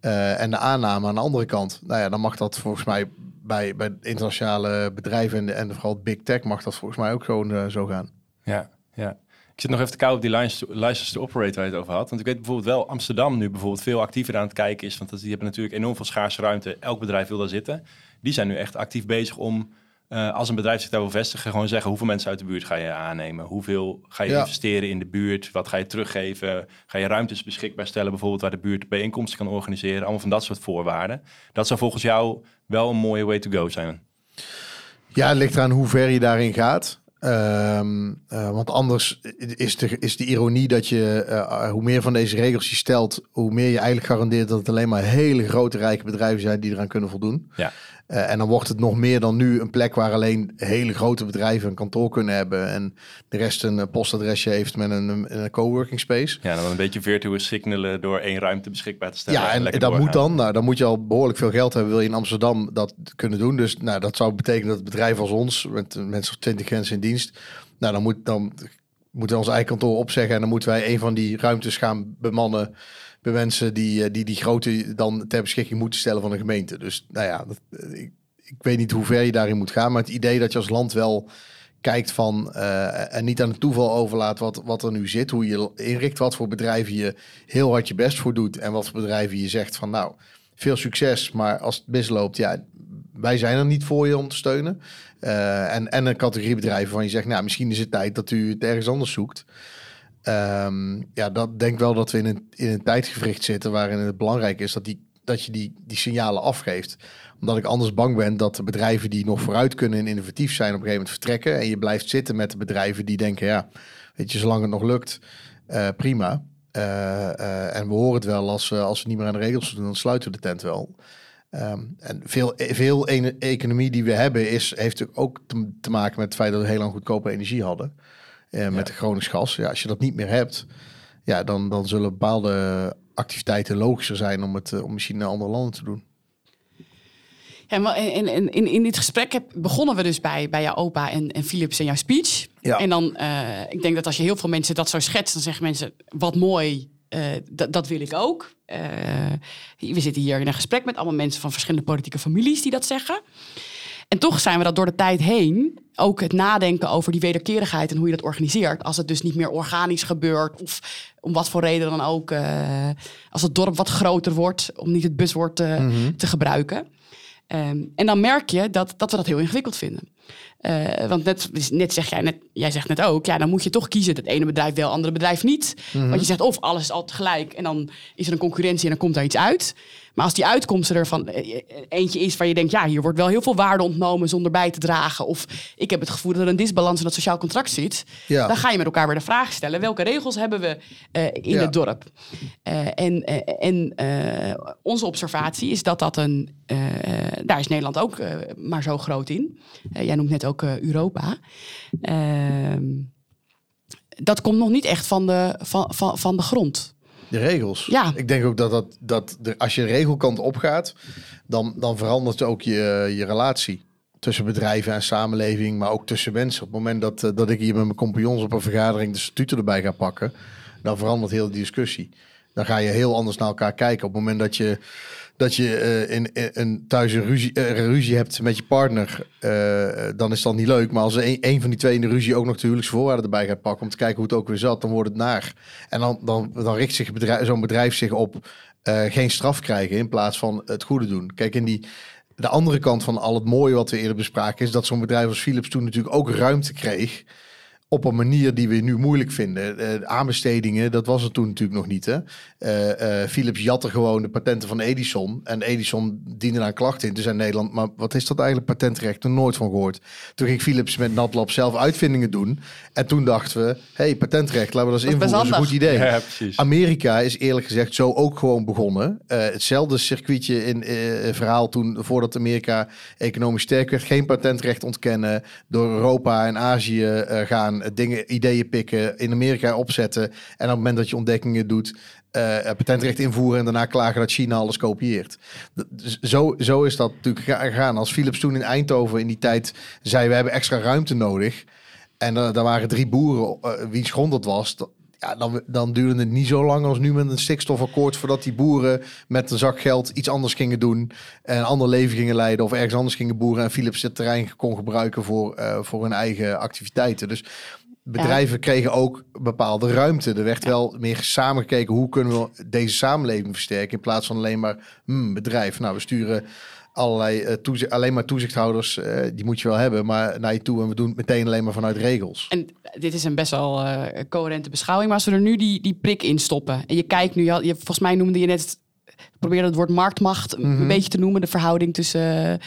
[SPEAKER 3] Eh, en de aanname aan de andere kant, nou ja, dan mag dat volgens mij bij, bij internationale bedrijven en, en vooral big tech mag dat volgens mij ook gewoon eh, zo gaan.
[SPEAKER 1] Ja, ja. Ik zit nog even te koud op die license to, to operate waar je het over had. Want ik weet bijvoorbeeld wel, Amsterdam nu bijvoorbeeld veel actiever aan het kijken is. Want die hebben natuurlijk enorm veel schaarse ruimte. Elk bedrijf wil daar zitten. Die zijn nu echt actief bezig om, eh, als een bedrijf zich daar wil vestigen, gewoon zeggen hoeveel mensen uit de buurt ga je aannemen. Hoeveel ga je
[SPEAKER 3] Ja.
[SPEAKER 1] investeren in de buurt? Wat ga je teruggeven? Ga je ruimtes beschikbaar stellen, bijvoorbeeld waar de buurt bijeenkomsten kan organiseren? Allemaal van dat soort voorwaarden. Dat zou volgens jou wel een mooie way to go zijn.
[SPEAKER 3] Ja, het ligt eraan hoe ver je daarin gaat. Ehm, eh, want anders is de, is de ironie dat je, eh, hoe meer van deze regels je stelt, hoe meer je eigenlijk garandeert dat het alleen maar hele grote rijke bedrijven zijn die eraan kunnen voldoen.
[SPEAKER 1] Ja.
[SPEAKER 3] Eh, en dan wordt het nog meer dan nu een plek waar alleen hele grote bedrijven een kantoor kunnen hebben en de rest een eh, postadresje heeft met een, een coworking space.
[SPEAKER 1] Ja, dan een beetje virtueel signalen door één ruimte beschikbaar te stellen.
[SPEAKER 3] Ja, en dat moet dan. Nou, dan moet je al behoorlijk veel geld hebben. Wil je in Amsterdam dat kunnen doen? Dus nou, dat zou betekenen dat het bedrijf als ons, met mensen of 20 mensen in dienst, nou, dan moet dan moeten we ons eigen kantoor opzeggen en dan moeten wij een van die ruimtes gaan bemannen bij mensen die eh, die, die grote dan ter beschikking moeten stellen van een gemeente. Dus nou ja, dat, eh, ik, ik weet niet hoe ver je daarin moet gaan, maar het idee dat je als land wel kijkt van eh, en niet aan het toeval overlaat wat, wat er nu zit, hoe je inricht, wat voor bedrijven je heel hard je best voor doet en wat voor bedrijven je zegt van nou, veel succes, maar als het misloopt, ja, wij zijn er niet voor je om te steunen. En, en een categorie bedrijven van je zegt, nou, misschien is het tijd dat u het ergens anders zoekt. Ehm, ja, dat denk wel dat we in een, in een tijdgevricht zitten waarin het belangrijk is dat, die, dat je die, die signalen afgeeft. Omdat ik anders bang ben dat de bedrijven die nog vooruit kunnen en innovatief zijn op een gegeven moment vertrekken. En je blijft zitten met de bedrijven die denken, ja, weet je, zolang het nog lukt, eh, prima. Eh, eh, en we horen het wel, als we, als we niet meer aan de regels doen, dan sluiten we de tent wel. Ehm, en veel, veel economie die we hebben is, heeft ook te maken met het feit dat we heel lang goedkope energie hadden. Eh, met de Gronings gas. Ja, als je dat niet meer hebt, ja, dan, dan zullen bepaalde activiteiten logischer zijn om het eh, om misschien naar andere landen te doen.
[SPEAKER 2] Ja, maar in, in, in, in dit gesprek heb, begonnen we dus bij, bij jouw opa en, en Philips en jouw speech.
[SPEAKER 3] Ja.
[SPEAKER 2] En dan, eh, ik denk dat als je heel veel mensen dat zo schetst, dan zeggen mensen, wat mooi, eh, dat- dat wil ik ook. We zitten hier in een gesprek met allemaal mensen van verschillende politieke families die dat zeggen. En toch zijn we dat door de tijd heen ook het nadenken over die wederkerigheid en hoe je dat organiseert. Als het dus niet meer organisch gebeurt of om wat voor reden dan ook. eh, als het dorp wat groter wordt, om niet het buswoord eh, te gebruiken. Ehm, en dan merk je dat, dat we dat heel ingewikkeld vinden. Eh, want net, net zeg jij, net, jij zegt net ook, ja, dan moet je toch kiezen. Het ene bedrijf wel, het andere bedrijf niet. Want je zegt of alles is altijd gelijk en dan is er een concurrentie en dan komt daar iets uit. Maar als die uitkomsten ervan eh, eh, eentje is waar je denkt, ja, hier wordt wel heel veel waarde ontnomen zonder bij te dragen. Of ik heb het gevoel dat er een disbalans in dat sociaal contract zit.
[SPEAKER 3] Ja.
[SPEAKER 2] Dan ga je met elkaar weer de vraag stellen, welke regels hebben we in
[SPEAKER 3] Ja.
[SPEAKER 2] het dorp? En en onze observatie is dat dat een. daar is Nederland ook maar zo groot in. Jij noemt net ook eh, Europa. Ehm, dat komt nog niet echt van de, van, van, van de grond.
[SPEAKER 3] De regels.
[SPEAKER 2] Ja.
[SPEAKER 3] Ik denk ook dat, dat, dat de, als je de regelkant opgaat, dan, dan verandert ook je, je relatie. Tussen bedrijven en samenleving, maar ook tussen mensen. Op het moment dat, eh, dat ik hier met mijn compagnons op een vergadering de statuten erbij ga pakken, dan verandert heel de discussie. Dan ga je heel anders naar elkaar kijken. Op het moment dat je, dat je eh, in, in, thuis een ruzie, eh, ruzie hebt met je partner, eh, dan is dat niet leuk. Maar als een, een van die twee in de ruzie ook nog de huwelijksvoorwaarden erbij gaat pakken om te kijken hoe het ook weer zat, dan wordt het naar. En dan, dan, dan richt zich zo'n bedrijf zich op geen straf krijgen in plaats van het goede doen. Kijk, in die, de andere kant van al het mooie wat we eerder bespraken is dat zo'n bedrijf als Philips toen natuurlijk ook ruimte kreeg op een manier die we nu moeilijk vinden. Uh, aanbestedingen, dat was er toen natuurlijk nog niet. Hè? Uh, uh, Philips jatte gewoon de patenten van Edison. En Edison diende daar klachten in. Dus in Nederland, maar wat is dat eigenlijk patentrecht? Er nooit van gehoord. Toen ging Philips met NatLab zelf uitvindingen doen. En toen dachten we, hey, patentrecht, laten we dat eens invoeren. Dat is een goed idee. Ja, Amerika is eerlijk gezegd zo ook gewoon begonnen. hetzelfde circuitje in verhaal toen, voordat Amerika economisch sterk werd. Geen patentrecht ontkennen. Door Europa en Azië gaan dingen, ideeën pikken, in Amerika opzetten. En op het moment dat je ontdekkingen doet, uh, patentrecht invoeren en daarna klagen dat China alles kopieert. Dus zo, zo is dat natuurlijk gegaan. Als Philips toen in Eindhoven in die tijd zei, we hebben extra ruimte nodig. En uh, daar waren drie boeren, uh, wiens grond dat was. Ja, dan, dan duurde het niet zo lang als nu met een stikstofakkoord... voordat die boeren met een zak geld iets anders gingen doen... en een ander leven gingen leiden of ergens anders gingen boeren... en Philips het terrein kon gebruiken voor, uh, voor hun eigen activiteiten. Dus bedrijven kregen ook bepaalde ruimte. Er werd wel meer samengekeken hoe kunnen we deze samenleving versterken... in plaats van alleen maar hmm, bedrijf. Nou, we sturen allerlei uh, toezicht, alleen maar toezichthouders, uh, die moet je wel hebben, maar naar je toe en we doen het meteen alleen maar vanuit regels.
[SPEAKER 2] En dit is een best wel uh, coherente beschouwing, maar als we er nu die, die prik in stoppen en je kijkt nu, je, volgens mij noemde je net, probeerde het woord marktmacht een mhm. beetje te noemen, de verhouding tussen.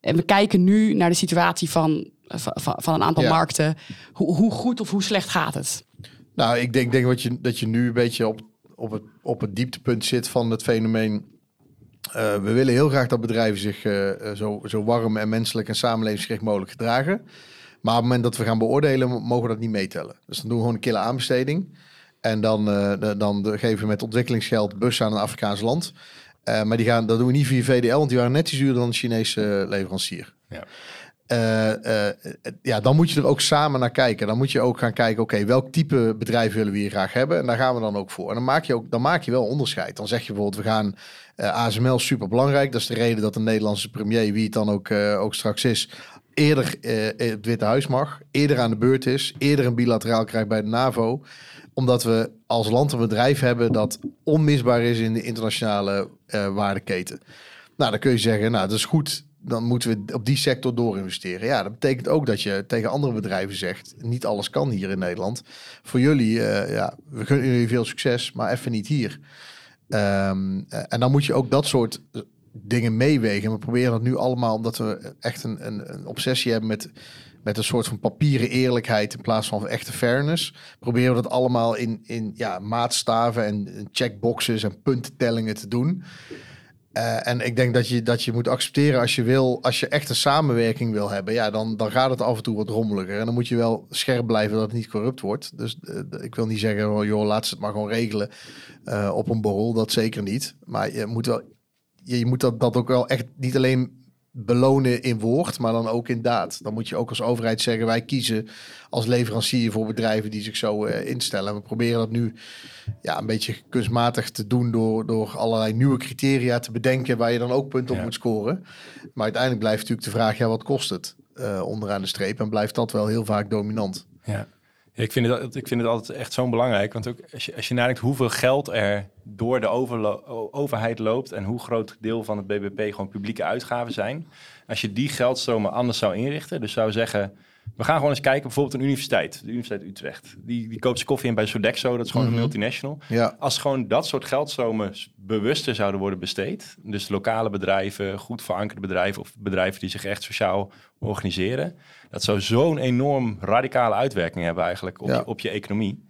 [SPEAKER 2] en we kijken nu naar de situatie van, van, van een aantal markten. Hoe, hoe goed of hoe slecht gaat het?
[SPEAKER 3] Nou, ik denk, denk dat, je, dat je nu een beetje op, op, het, op het dieptepunt zit van het fenomeen we willen heel graag dat bedrijven zich uh, zo, zo warm en menselijk en samenlevingsgericht mogelijk gedragen. Maar op het moment dat we gaan beoordelen, mogen we dat niet meetellen. Dus dan doen we gewoon een kille aanbesteding. En dan, dan geven we met ontwikkelingsgeld bussen aan een Afrikaans land. maar die gaan, dat doen we niet via VDL, want die waren net iets duurder dan de Chinese leverancier. Ja. Uh, ja, dan moet je er ook samen naar kijken. Dan moet je ook gaan kijken, oké, welk type bedrijf willen we hier graag hebben? En daar gaan we dan ook voor. En dan maak je, ook, dan maak je wel onderscheid. Dan zeg je bijvoorbeeld, we gaan uh, ASML super belangrijk. Dat is de reden dat de Nederlandse premier, wie het dan ook, ook straks is, eerder het Witte Huis mag, eerder aan de beurt is, eerder een bilateraal krijgt bij de NAVO omdat we als land een bedrijf hebben dat onmisbaar is in de internationale waardeketen. Nou, dan kun je zeggen, nou, dat is goed dan moeten we op die sector doorinvesteren. Ja, dat betekent ook dat je tegen andere bedrijven zegt: niet alles kan hier in Nederland. Voor jullie, uh, ja, we gunnen jullie veel succes, maar even niet hier. Um, en dan moet je ook dat soort dingen meewegen. We proberen dat nu allemaal omdat we echt een, een, een obsessie hebben met, met een soort van papieren eerlijkheid in plaats van echte fairness. Proberen we dat allemaal in, in ja, maatstaven en checkboxes en puntentellingen te doen. Uh, en ik denk dat je, dat je moet accepteren als je wil, als je echt een samenwerking wil hebben, ja, dan, dan gaat het af en toe wat rommeliger. En dan moet je wel scherp blijven dat het niet corrupt wordt. Dus uh, ik wil niet zeggen, oh, joh, laat ze het maar gewoon regelen uh, op een borrel. Dat zeker niet. Maar je moet wel, je moet dat, dat ook wel echt niet alleen belonen in woord, maar dan ook in daad. Dan moet je ook als overheid zeggen: wij kiezen als leverancier voor bedrijven die zich zo uh, instellen. We proberen dat nu ja, een beetje kunstmatig te doen door, door allerlei nieuwe criteria te bedenken waar je dan ook punten op moet scoren. Maar uiteindelijk blijft natuurlijk de vraag: ja, wat kost het uh, onderaan de streep? En blijft dat wel heel vaak dominant.
[SPEAKER 1] Ja. Ik vind, het, ik vind het altijd echt zo belangrijk. Want ook als je, als je nadenkt hoeveel geld er door de overheid loopt en hoe groot deel van het BBP gewoon publieke uitgaven zijn. Als je die geldstromen anders zou inrichten, dus zou zeggen, we gaan gewoon eens kijken, bijvoorbeeld een universiteit, de Universiteit Utrecht. Die, die koopt zijn koffie in bij Sodexo, dat is gewoon een mhm. multinational. Ja. Als gewoon dat soort geldstromen bewuster zouden worden besteed, dus lokale bedrijven, goed verankerde bedrijven of bedrijven die zich echt sociaal organiseren, dat zou zo'n enorm radicale uitwerking hebben eigenlijk op, je, op je economie.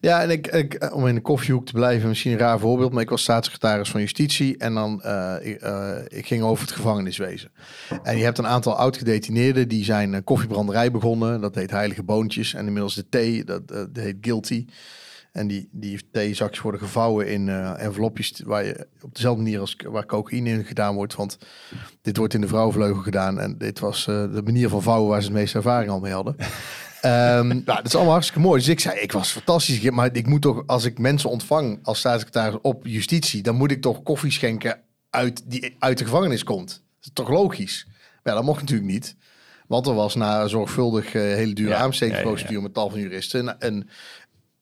[SPEAKER 3] Ja, en ik, ik, om in de koffiehoek te blijven, misschien een raar voorbeeld, maar ik was staatssecretaris van Justitie en dan uh, ik, uh, ik, ging over het gevangeniswezen. En je hebt een aantal oud-gedetineerden die zijn uh, koffiebranderij begonnen, dat heet Heilige Boontjes, en inmiddels de thee, dat, dat heet Guilty. En die, die theezakjes worden gevouwen in envelopjes waar je op dezelfde manier als waar cocaïne in gedaan wordt. Want dit wordt in de vrouwenvleugel gedaan en dit was de manier van vouwen waar ze het meeste ervaring al mee hadden. Um, (laughs) nou, dat is allemaal hartstikke mooi. Dus ik zei, ik was fantastisch. Maar ik moet toch, als ik mensen ontvang als staatssecretaris op justitie, dan moet ik toch koffie schenken uit, die uit de gevangenis komt. Dat is toch logisch? Maar ja, dat mocht natuurlijk niet. Want er was na zorgvuldig uh, hele dure ja, aanbestedingsprocedure met tal van juristen een,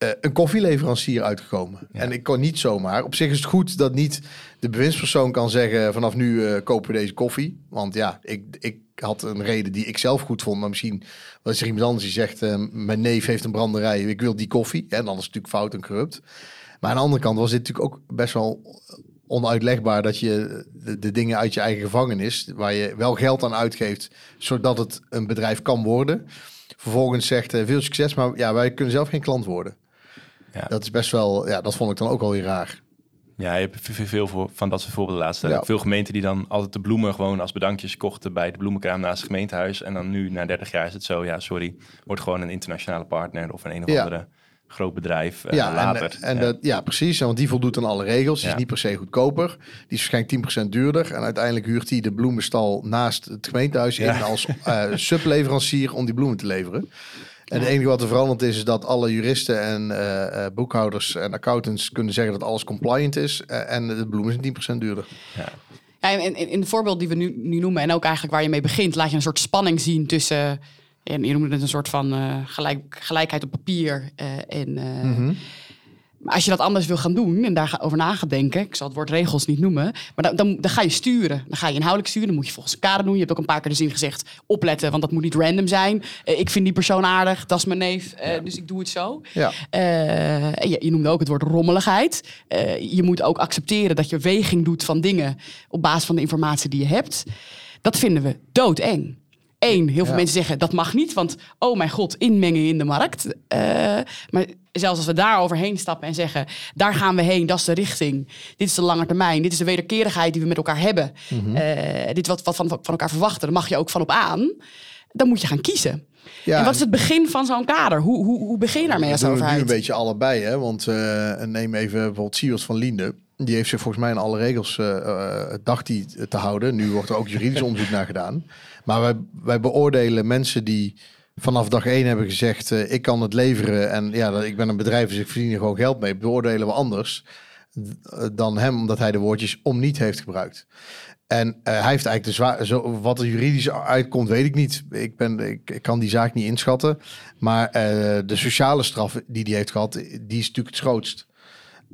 [SPEAKER 3] eh, een koffieleverancier uitgekomen.
[SPEAKER 1] Ja.
[SPEAKER 3] En ik kon niet zomaar. Op zich is het goed dat niet de bewindspersoon kan zeggen... vanaf nu eh, kopen we deze koffie. Want ja, ik, ik had een reden die ik zelf goed vond. Maar misschien was er iemand anders die zegt... eh, mijn neef heeft een branderij, ik wil die koffie. En dan is het natuurlijk fout en corrupt. Maar aan de andere kant was dit natuurlijk ook best wel onuitlegbaar... dat je de, de dingen uit je eigen gevangenis... waar je wel geld aan uitgeeft... zodat het een bedrijf kan worden... vervolgens zegt veel succes, maar ja, wij kunnen zelf geen klant worden.
[SPEAKER 1] Ja.
[SPEAKER 3] Dat is best wel, ja, dat vond ik dan ook wel weer raar.
[SPEAKER 1] Ja, je hebt veel voor, van dat soort voorbeelden laatst.
[SPEAKER 3] Ja.
[SPEAKER 1] Veel gemeenten die dan altijd de bloemen gewoon als bedankjes kochten bij de bloemenkraam naast het gemeentehuis. En dan nu, na 30 jaar, is het zo, ja, sorry, wordt gewoon een internationale partner of een een of
[SPEAKER 3] Ja.
[SPEAKER 1] andere groot bedrijf eh,
[SPEAKER 3] ja,
[SPEAKER 1] later.
[SPEAKER 3] En, en
[SPEAKER 1] ja.
[SPEAKER 3] Dat, ja, precies. Want die voldoet aan alle regels. Die
[SPEAKER 1] Ja.
[SPEAKER 3] is niet per se goedkoper. Die is waarschijnlijk 10% duurder. En uiteindelijk huurt hij de bloemenstal naast het gemeentehuis
[SPEAKER 1] Ja.
[SPEAKER 3] in als eh, subleverancier om die bloemen te leveren. En het enige wat er veranderd is, is dat alle juristen en eh, eh, boekhouders en accountants kunnen zeggen dat alles compliant is. eh, en de bloemen zijn 10% duurder.
[SPEAKER 1] ja.
[SPEAKER 2] Ja, en in, in het voorbeeld die we nu, nu noemen, en ook eigenlijk waar je mee begint, laat je een soort spanning zien tussen. En je noemde het een soort van eh, gelijk, gelijkheid op papier. eh, en, eh,
[SPEAKER 3] Mhm.
[SPEAKER 2] Maar als je dat anders wil gaan doen en daarover na gaat denken, ik zal het woord regels niet noemen, maar dan, dan, dan ga je sturen. Dan ga je inhoudelijk sturen, dan moet je volgens een kader doen. Je hebt ook een paar keer de zin gezegd, opletten, want dat moet niet random zijn. Eh, ik vind die persoon aardig, dat is mijn neef, eh, dus ik doe het zo.
[SPEAKER 3] Ja.
[SPEAKER 2] Eh, je, je noemde ook het woord rommeligheid. Je moet ook accepteren dat je weging doet van dingen op basis van de informatie die je hebt. Dat vinden we doodeng. Eén, heel veel
[SPEAKER 3] Ja.
[SPEAKER 2] mensen zeggen dat mag niet, want oh mijn god, inmenging in de markt. Eh, maar zelfs als we daar overheen stappen en zeggen, daar gaan we heen, dat is de richting. Dit is de lange termijn, dit is de wederkerigheid die we met elkaar hebben.
[SPEAKER 3] Mhm.
[SPEAKER 2] Eh, dit wat we van, van elkaar verwachten, daar mag je ook van op aan. Dan moet je gaan kiezen.
[SPEAKER 3] Ja,
[SPEAKER 2] en wat is het begin van zo'n kader? Hoe, hoe, hoe begin je daarmee als
[SPEAKER 3] doen we nu
[SPEAKER 2] overheid?
[SPEAKER 3] een beetje allebei, hè? Want eh, neem even bijvoorbeeld Siewers van Liende. Die heeft zich volgens mij aan alle regels eh eh, dacht hij te houden. Nu wordt er ook juridisch (laughs) onderzoek naar gedaan. Maar wij, wij beoordelen mensen die vanaf dag één hebben gezegd... eh, ik kan het leveren en ja, ik ben een bedrijf, dus ik verdien er gewoon geld mee. Beoordelen we anders dan hem, omdat hij de woordjes om niet heeft gebruikt. En hij heeft eigenlijk de zwaar, zo, wat er juridisch uitkomt, weet ik niet. Ik, ben, ik, ik kan die zaak niet inschatten. Maar de sociale straf die hij heeft gehad, die is natuurlijk het grootst.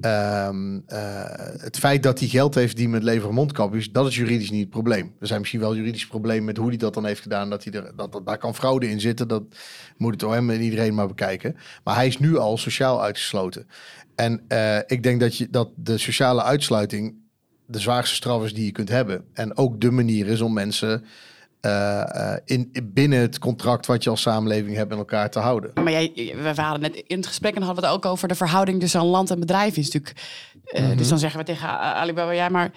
[SPEAKER 3] Ehm, eh, het feit dat hij geld heeft die met lever- en mondkapjes, dat is juridisch niet het probleem. Er zijn misschien wel juridische problemen met hoe hij dat dan heeft gedaan. Dat hij dat, daar kan fraude in zitten. Dat moet het OM en iedereen maar bekijken. Maar hij is nu al sociaal uitgesloten. En eh, ik denk dat, je, dat de sociale uitsluiting de zwaarste straf is die je kunt hebben. En ook de manier is om mensen eh, eh, in, binnen het contract wat je als samenleving hebt met elkaar te houden.
[SPEAKER 2] Maar jij, we waren net in het gesprek en hadden we het ook over de verhouding tussen land en bedrijf. Is natuurlijk, eh,
[SPEAKER 3] Mhm.
[SPEAKER 2] Dus dan zeggen we tegen Alibaba, ja, maar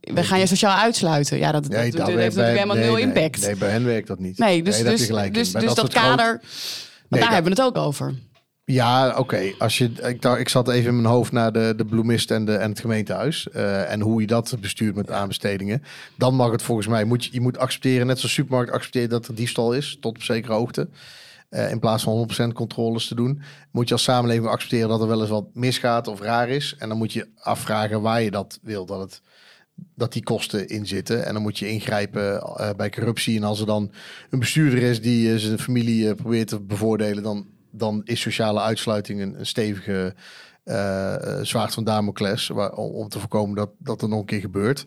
[SPEAKER 2] we gaan je sociaal uitsluiten. Ja, dat, heeft
[SPEAKER 3] bij-
[SPEAKER 2] natuurlijk helemaal
[SPEAKER 3] nee,
[SPEAKER 2] nul
[SPEAKER 3] nee,
[SPEAKER 2] impact.
[SPEAKER 3] Nee, bij hen werkt dat niet.
[SPEAKER 2] Nee, dus, dus, dus, dus dat,
[SPEAKER 3] groot-
[SPEAKER 2] kader, daar hebben we het ook over.
[SPEAKER 3] Ja, oké. Als je, ik, ik zat even in mijn hoofd naar de, de bloemist en, de, en het gemeentehuis. eh, en hoe je dat bestuurt met aanbestedingen. Dan mag het volgens mij, moet je, je moet accepteren, net zoals supermarkt accepteren dat er diefstal is, tot op zekere hoogte. Eh, in plaats van 100% controles te doen, moet je als samenleving accepteren dat er wel eens wat misgaat of raar is. En dan moet je afvragen waar je dat wil, dat, het, dat die kosten in zitten. En dan moet je ingrijpen eh, bij corruptie. En als er dan een bestuurder is die zijn familie probeert te bevoordelen, dan, dan is sociale uitsluiting een, stevige eh, zwaard van Damocles. Waar, om, te voorkomen dat, dat er nog een keer gebeurt.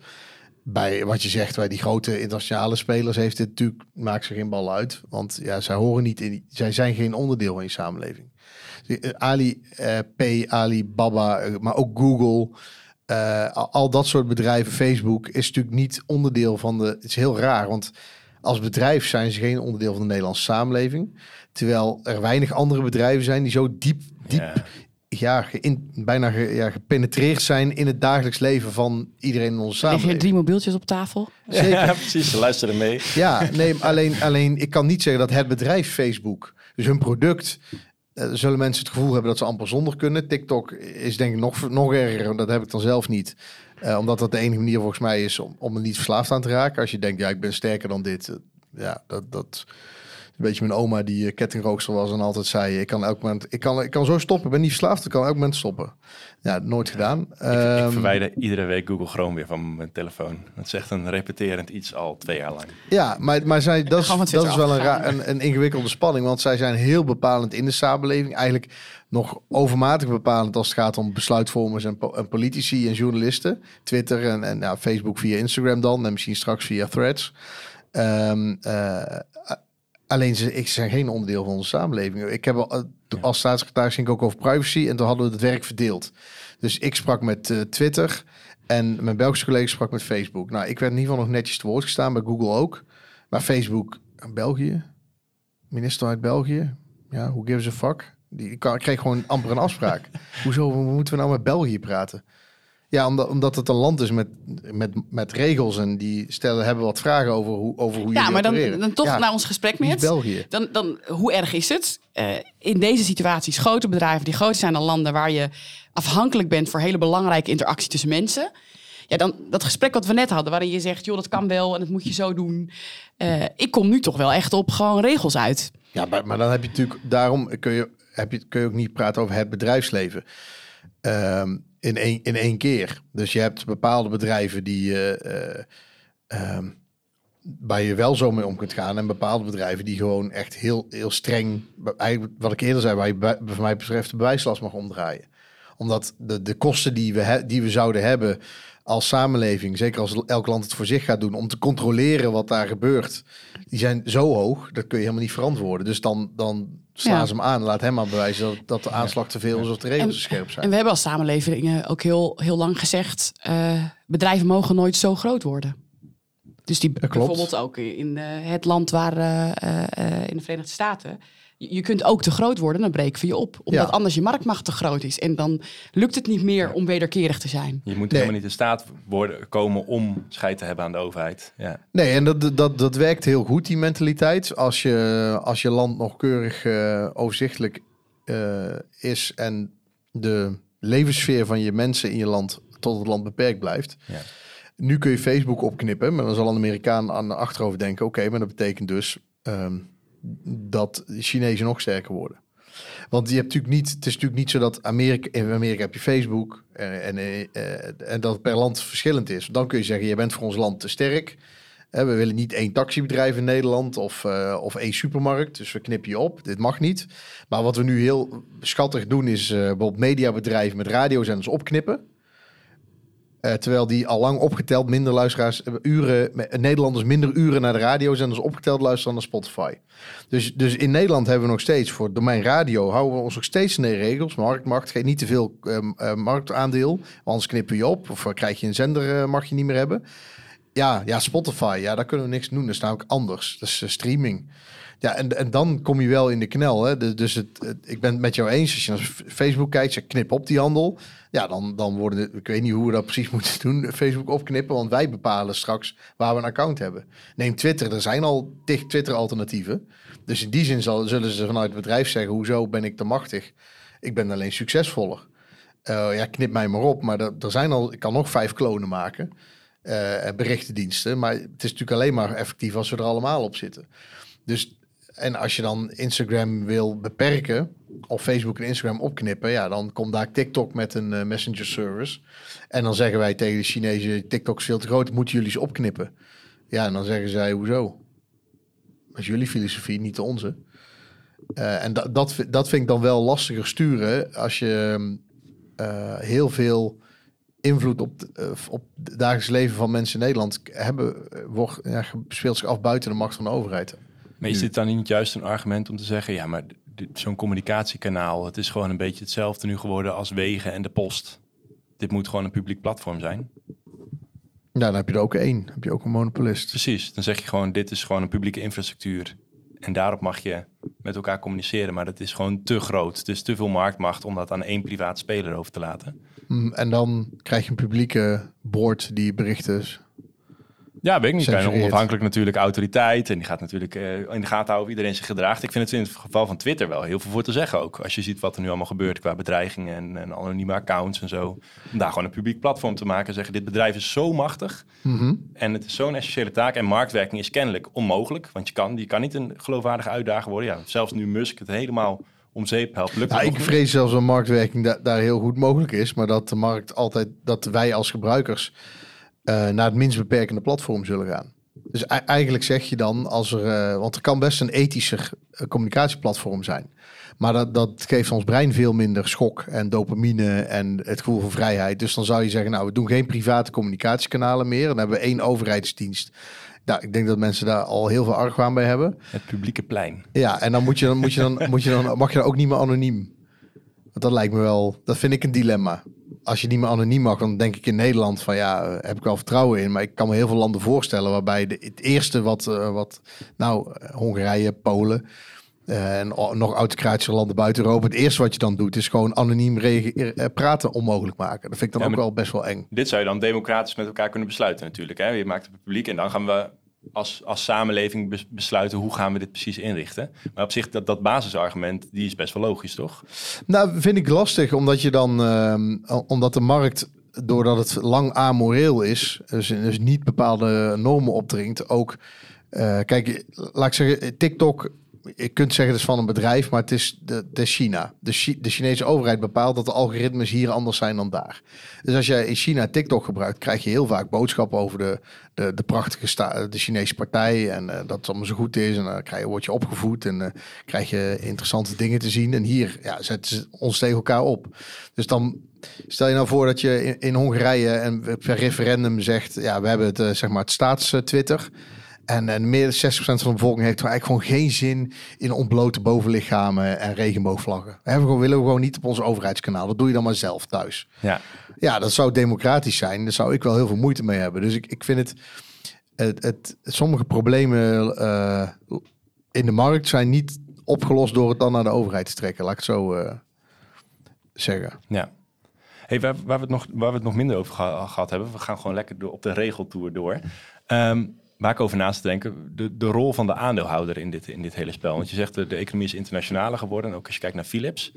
[SPEAKER 3] Bij wat je zegt, bij die grote internationale spelers heeft dit natuurlijk, maakt ze geen bal uit. Want ja, zij horen niet in, zij zijn geen onderdeel van je samenleving. Eh, Ali eh, P, Alibaba, maar ook Google, al dat soort bedrijven, Facebook, is natuurlijk niet onderdeel van de. Het is heel raar, want als bedrijf zijn ze geen onderdeel van de Nederlandse samenleving. Terwijl er weinig andere bedrijven zijn die zo diep, diep
[SPEAKER 1] Ja.
[SPEAKER 3] ja, geïn- bijna ge- ja, gepenetreerd zijn in het dagelijks leven van iedereen in onze
[SPEAKER 2] Leg je
[SPEAKER 3] samenleving.
[SPEAKER 2] drie mobieltjes op tafel?
[SPEAKER 3] Zeker.
[SPEAKER 1] Ja, precies. Ze luisteren mee.
[SPEAKER 3] Ja, nee, alleen, alleen ik kan niet zeggen dat het bedrijf Facebook, dus hun product, eh, zullen mensen het gevoel hebben dat ze amper zonder kunnen. TikTok is denk ik nog, nog erger, want dat heb ik dan zelf niet. Eh, omdat dat de enige manier volgens mij is om, om er niet verslaafd aan te raken. Als je denkt, ja, ik ben sterker dan dit. eh, ja, dat, dat beetje mijn oma die uh, kettingrookster was en altijd zei: ik kan elk moment, ik kan, ik kan zo stoppen. Ik ben niet verslaafd, ik kan elk moment stoppen. Ja, nooit gedaan.
[SPEAKER 1] Ik,
[SPEAKER 3] Ehm,
[SPEAKER 1] ik verwijder iedere week Google Chrome weer van mijn telefoon. Dat is echt een repeterend iets al twee jaar lang.
[SPEAKER 3] Ja, maar, maar zij, dat, is, dat is wel een, een, een ingewikkelde spanning. Want zij zijn heel bepalend in de samenleving. Eigenlijk nog overmatig bepalend als het gaat om besluitvormers en, po- en politici en journalisten. Twitter en, en ja, Facebook via Instagram dan. En misschien straks via Threads. Ehm, eh, alleen ze ik zijn geen onderdeel van onze samenleving. Ik heb al, eh, als staatssecretaris ging ik ook over privacy. En toen hadden we het werk verdeeld. Dus ik sprak met eh, Twitter. En mijn Belgische collega sprak met Facebook. Nou, ik werd in ieder geval nog netjes te woord gestaan, bij Google ook. Maar Facebook, België, minister uit België, ja, who gives a fuck? Die kreeg gewoon amper een afspraak. (laughs) Hoezo moeten we nou met België praten? Ja, omdat, omdat het een land is met, met, met regels en die stellen hebben wat vragen over hoe, over hoe
[SPEAKER 2] Ja, maar dan,
[SPEAKER 3] opereren.
[SPEAKER 2] dan toch
[SPEAKER 3] ja,
[SPEAKER 2] naar ons gesprek met.
[SPEAKER 3] België.
[SPEAKER 2] Dan, dan, hoe erg is het? Eh, in deze situaties, grote bedrijven die groter zijn dan landen waar je afhankelijk bent voor hele belangrijke interactie tussen mensen. Ja, dan dat gesprek wat we net hadden, waarin je zegt, joh, dat kan wel en dat moet je zo doen. Eh, ik kom nu toch wel echt op gewoon regels uit.
[SPEAKER 3] Ja, maar, maar dan heb je natuurlijk, daarom kun je, heb je, kun je ook niet praten over het bedrijfsleven. Ehm, in, één, in één keer. Dus je hebt bepaalde bedrijven die eh, eh, ehm, waar je wel zo mee om kunt gaan. En bepaalde bedrijven die gewoon echt heel, heel streng, eigenlijk wat ik eerder zei, waar je bij, voor mij betreft de bewijslast mag omdraaien. Omdat de, de kosten die we, die we zouden hebben als samenleving, zeker als elk land het voor zich gaat doen, om te controleren wat daar gebeurt, die zijn zo hoog, dat kun je helemaal niet verantwoorden. Dus dan, dan slaan
[SPEAKER 2] Ja.
[SPEAKER 3] ze hem aan en laat hem maar bewijzen dat, dat de aanslag te veel is of de regels te scherp zijn.
[SPEAKER 2] En we hebben als samenleving eh, ook heel, heel lang gezegd, eh, bedrijven mogen nooit zo groot worden. Dus die bijvoorbeeld ook in eh, het land waar eh, in de Verenigde Staten. Je kunt ook te groot worden, dan breken we je op. Omdat
[SPEAKER 3] Ja.
[SPEAKER 2] anders je marktmacht te groot is. En dan lukt het niet meer om wederkerig te zijn.
[SPEAKER 1] Je moet
[SPEAKER 3] Nee.
[SPEAKER 1] helemaal niet in staat worden, komen om scheid te hebben aan de overheid. Ja.
[SPEAKER 3] Nee, en dat, dat, dat werkt heel goed, die mentaliteit. Als je, als je land nog keurig eh, overzichtelijk eh, is en de levenssfeer van je mensen in je land tot het land beperkt blijft.
[SPEAKER 1] Ja.
[SPEAKER 3] Nu kun je Facebook opknippen, maar dan zal een Amerikaan aan de achterhoofd denken: oké, maar dat betekent dus ehm, dat de Chinezen nog sterker worden. Want je hebt natuurlijk niet, het is natuurlijk niet zo dat Amerika, in Amerika heb je Facebook en, en, eh, eh, en dat het per land verschillend is. Dan kun je zeggen, je bent voor ons land te sterk. We willen niet één taxibedrijf in Nederland of, eh, of één supermarkt. Dus we knippen je op. Dit mag niet. Maar wat we nu heel schattig doen is bijvoorbeeld mediabedrijven met radiozenders opknippen. Eh, terwijl die al lang opgeteld minder luisteraars, eh, uren, me- Nederlanders minder uren naar de radiozenders opgeteld luisteren dan naar Spotify. Dus, dus in Nederland hebben we nog steeds voor het domein radio houden we ons nog steeds in de regels. Marktmacht geeft niet te veel eh, marktaandeel, anders knippen je op of eh, krijg je een zender eh, mag je niet meer hebben. Ja, ja, Spotify, ja, daar kunnen we niks doen. Dat is namelijk anders. Dat is eh, streaming. Ja, en, en dan kom je wel in de knel. Hè? Dus, dus het, ik ben het met jou eens. Als je naar Facebook kijkt, je knip op die handel. Ja, dan, dan worden het, ik weet niet hoe we dat precies (laughs) moeten doen, Facebook opknippen. Want wij bepalen straks waar we een account hebben. Neem Twitter, er zijn al tig Twitter-alternatieven. Dus in die zin zal, zullen ze vanuit het bedrijf zeggen, hoezo ben ik te machtig? Ik ben alleen succesvoller. Eh, ja, knip mij maar op. Maar er, er zijn al, ik kan nog vijf klonen maken. eh, berichtendiensten. Maar het is natuurlijk alleen maar effectief als we er allemaal op zitten. Dus, en als je dan Instagram wil beperken, of Facebook en Instagram opknippen, ja, dan komt daar TikTok met een eh, messenger service. En dan zeggen wij tegen de Chinezen, TikTok is veel te groot, moeten jullie ze opknippen? Ja, en dan zeggen zij, hoezo? Dat is jullie filosofie, niet de onze. Eh, en dat, dat, vi- dat vind ik dan wel lastiger sturen als je eh, heel veel invloed op, eh, op het dagelijks leven van mensen in Nederland hebben, wordt, ja, speelt zich af buiten de macht van de overheid.
[SPEAKER 1] Maar is dit dan niet juist een argument om te zeggen, ja, maar zo'n communicatiekanaal, het is gewoon een beetje hetzelfde nu geworden als wegen en de post. Dit moet gewoon een publiek platform zijn.
[SPEAKER 3] Ja, dan heb je er ook één. Dan heb je ook een monopolist.
[SPEAKER 1] Precies, dan zeg je gewoon, dit is gewoon een publieke infrastructuur. En daarop mag je met elkaar communiceren, maar dat is gewoon te groot. Het is te veel marktmacht om dat aan één privaat speler over te laten.
[SPEAKER 3] Mm, En dan krijg je een publieke board die berichten
[SPEAKER 1] Ja, weet ik niet. Onafhankelijk natuurlijk autoriteit. En die gaat natuurlijk eh, in de gaten houden hoe iedereen zich gedraagt. Ik vind het in het geval van Twitter wel heel veel voor te zeggen ook. Als je ziet wat er nu allemaal gebeurt qua bedreigingen en, en anonieme accounts en zo. Om daar gewoon een publiek platform te maken en zeggen dit bedrijf is zo machtig.
[SPEAKER 3] Mhm.
[SPEAKER 1] En het is zo'n essentiële taak. En marktwerking is kennelijk onmogelijk. Want je kan, je kan niet een geloofwaardige uitdager worden. Ja, zelfs nu Musk het helemaal om zeep helpt. Lukt
[SPEAKER 3] Nou,
[SPEAKER 1] nog
[SPEAKER 3] ik
[SPEAKER 1] niet.
[SPEAKER 3] vrees zelfs dat marktwerking da- daar heel goed mogelijk is, maar dat de markt altijd, dat wij als gebruikers eh, naar het minst beperkende platform zullen gaan. Dus eigenlijk zeg je dan, als er, eh, want er kan best een ethischer eh, communicatieplatform zijn, maar dat, dat geeft ons brein veel minder schok en dopamine en het gevoel van vrijheid. Dus dan zou je zeggen, nou, we doen geen private communicatiekanalen meer. Dan hebben we één overheidsdienst. Nou, ik denk dat mensen daar al heel veel argwaan bij hebben.
[SPEAKER 1] Het publieke plein.
[SPEAKER 3] Ja, en dan moet je dan, moet je dan, moet je dan mag je dan ook niet meer anoniem. Want dat lijkt me wel, dat vind ik een dilemma. Als je niet meer anoniem mag, dan denk ik in Nederland van ja, heb ik wel vertrouwen in. Maar ik kan me heel veel landen voorstellen waarbij de, het eerste wat, eh, wat nou, eh, Hongarije, Polen eh, en nog autocratische landen buiten Europa, het eerste wat je dan doet is gewoon anoniem praten onmogelijk maken. Dat vind ik dan
[SPEAKER 1] Ja,
[SPEAKER 3] ook wel best wel eng.
[SPEAKER 1] Dit zou je dan democratisch met elkaar kunnen besluiten natuurlijk. Hè? Je maakt het publiek en dan gaan we als, als samenleving bes- besluiten hoe gaan we dit precies inrichten. Maar op zich, dat, dat basisargument, die is best wel logisch, toch?
[SPEAKER 3] Nou, vind ik lastig, omdat je dan, ehm, omdat de markt, doordat het lang amoreel is, dus, dus niet bepaalde normen opdringt, ook, eh, kijk, laat ik zeggen, TikTok, je kunt zeggen het is van een bedrijf, maar het is, de, is China. De, de Chinese overheid bepaalt dat de algoritmes hier anders zijn dan daar. Dus als jij in China TikTok gebruikt, krijg je heel vaak boodschappen over de, de, de prachtige sta, de Chinese partij en eh, dat het allemaal zo goed is. En dan krijg je, word je opgevoed en eh, krijg je interessante dingen te zien. En hier ja, zetten ze ons tegen elkaar op. Dus dan stel je nou voor dat je in, in Hongarije en per referendum zegt, ja, we hebben het, eh, zeg maar, het staats-Twitter. En, en meer dan 60% van de bevolking heeft eigenlijk gewoon geen zin in ontblote bovenlichamen en regenboogvlaggen. We hebben gewoon, willen we gewoon niet op ons overheidskanaal. Dat doe je dan maar zelf thuis.
[SPEAKER 1] Ja.
[SPEAKER 3] Ja, dat zou democratisch zijn. Daar zou ik wel heel veel moeite mee hebben. Dus ik, ik vind het, het, het sommige problemen eh, in de markt zijn niet opgelost door het dan naar de overheid te trekken. Laat ik het zo eh, zeggen.
[SPEAKER 1] ja. Hey, waar, waar, we het nog, waar we het nog minder over geha- gehad hebben, we gaan gewoon lekker door, op de regeltour door. Ehm, waar ik over naast te denken, de, de rol van de aandeelhouder in dit, in dit hele spel. Want je zegt de, de economie is internationaler geworden, en ook als je kijkt naar Philips.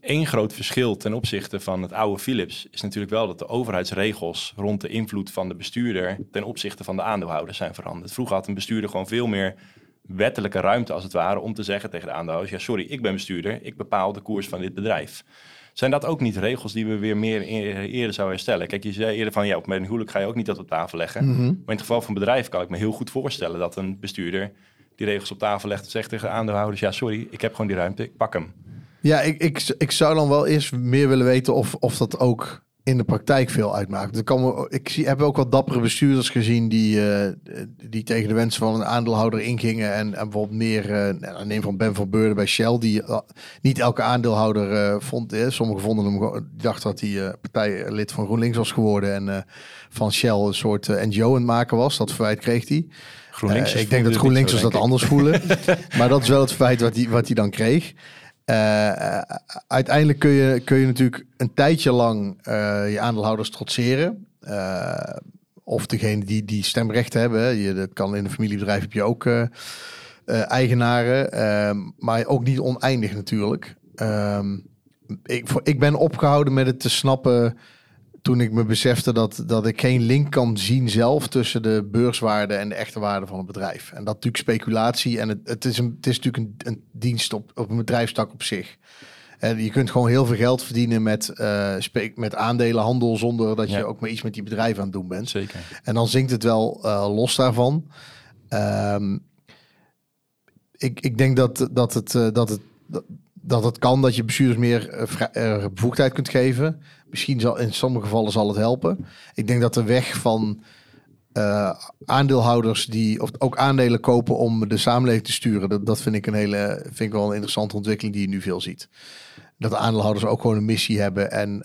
[SPEAKER 1] Eén groot verschil ten opzichte van het oude Philips is natuurlijk wel dat de overheidsregels rond de invloed van de bestuurder ten opzichte van de aandeelhouder zijn veranderd. Vroeger had een bestuurder gewoon veel meer wettelijke ruimte als het ware om te zeggen tegen de aandeelhouders, ja sorry, ik ben bestuurder, ik bepaal de koers van dit bedrijf. Zijn dat ook niet regels die we weer meer e- eerder zouden herstellen? Kijk, je zei eerder van ja, op mijn huwelijk ga je ook niet dat op tafel leggen.
[SPEAKER 3] Mhm.
[SPEAKER 1] Maar in het geval van bedrijven kan ik me heel goed voorstellen dat een bestuurder die regels op tafel legt en zegt tegen de aandeelhouders, ja sorry, ik heb gewoon die ruimte, ik pak hem.
[SPEAKER 3] Ja, ik, ik, ik zou dan wel eerst meer willen weten of, of dat ook in de praktijk veel uitmaakt. Er komen, ik zie, heb ook wat dappere bestuurders gezien die, eh, die tegen de wensen van een aandeelhouder ingingen. En, en bijvoorbeeld meer, nou, neem van Ben van Beurden bij Shell, die eh, niet elke aandeelhouder vond. Eh, sommigen vonden hem, dachten dat hij partijlid van GroenLinks was geworden. En van Shell een soort NGO aan het maken was. Dat verwijt kreeg hij.
[SPEAKER 1] GroenLinks
[SPEAKER 3] ik denk dat GroenLinksers dat anders voelen. (laughs) maar dat is wel het verwijt wat hij, wat hij dan kreeg. Eh, eh, uiteindelijk kun je, kun je natuurlijk een tijdje lang eh, je aandeelhouders trotseren. Of degene die, die stemrecht hebben. Je, dat kan in een familiebedrijf heb je ook eigenaren. eh, maar ook niet oneindig natuurlijk. Ehm, ik, ik ben opgehouden met het te snappen toen ik me besefte dat, dat ik geen link kan zien zelf tussen de beurswaarde en de echte waarde van een bedrijf. En dat natuurlijk speculatie en het, het, is, een, het is natuurlijk een, een dienst op, op een bedrijfstak op zich. En je kunt gewoon heel veel geld verdienen met, spe- met aandelenhandel zonder dat je
[SPEAKER 1] Ja.
[SPEAKER 3] ook maar iets met die bedrijven aan het doen bent.
[SPEAKER 1] Zeker.
[SPEAKER 3] En dan zinkt het wel eh, los daarvan. Ehm, ik, ik denk dat, dat, het, eh, dat, het, dat, dat het kan dat je bestuurders meer eh, eh, bevoegdheid kunt geven. Misschien zal in sommige gevallen zal het helpen. Ik denk dat de weg van eh, aandeelhouders die of ook aandelen kopen om de samenleving te sturen, dat, vind ik een hele vind ik wel een interessante ontwikkeling die je nu veel ziet. Dat de aandeelhouders ook gewoon een missie hebben en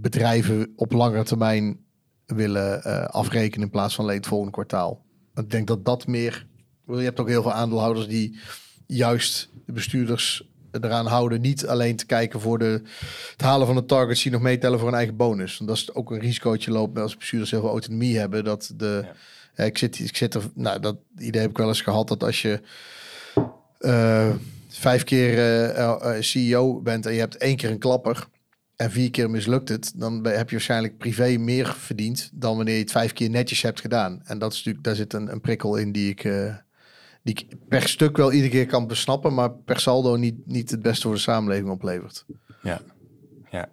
[SPEAKER 3] bedrijven op langere termijn willen afrekenen in plaats van het volgende kwartaal. Ik denk dat dat meer. Je hebt ook heel veel aandeelhouders die juist de bestuurders eraan houden. Niet alleen te kijken voor de, het halen van de targets die nog meetellen voor een eigen bonus. Want dat is ook een risicootje loopt als bestuurders heel veel autonomie hebben. Dat de,
[SPEAKER 1] Ja.
[SPEAKER 3] ik, zit, ik zit er, nou, dat idee heb ik wel eens gehad dat als je eh, vijf keer eh, eh, CEO bent en je hebt één keer een klapper en vier keer mislukt het, dan heb je waarschijnlijk privé meer verdiend dan wanneer je het vijf keer netjes hebt gedaan. En dat is natuurlijk, daar zit een, een prikkel in die ik, die ik per stuk wel iedere keer kan besnappen, maar per saldo niet, niet het beste voor de samenleving oplevert.
[SPEAKER 1] Ja. ja.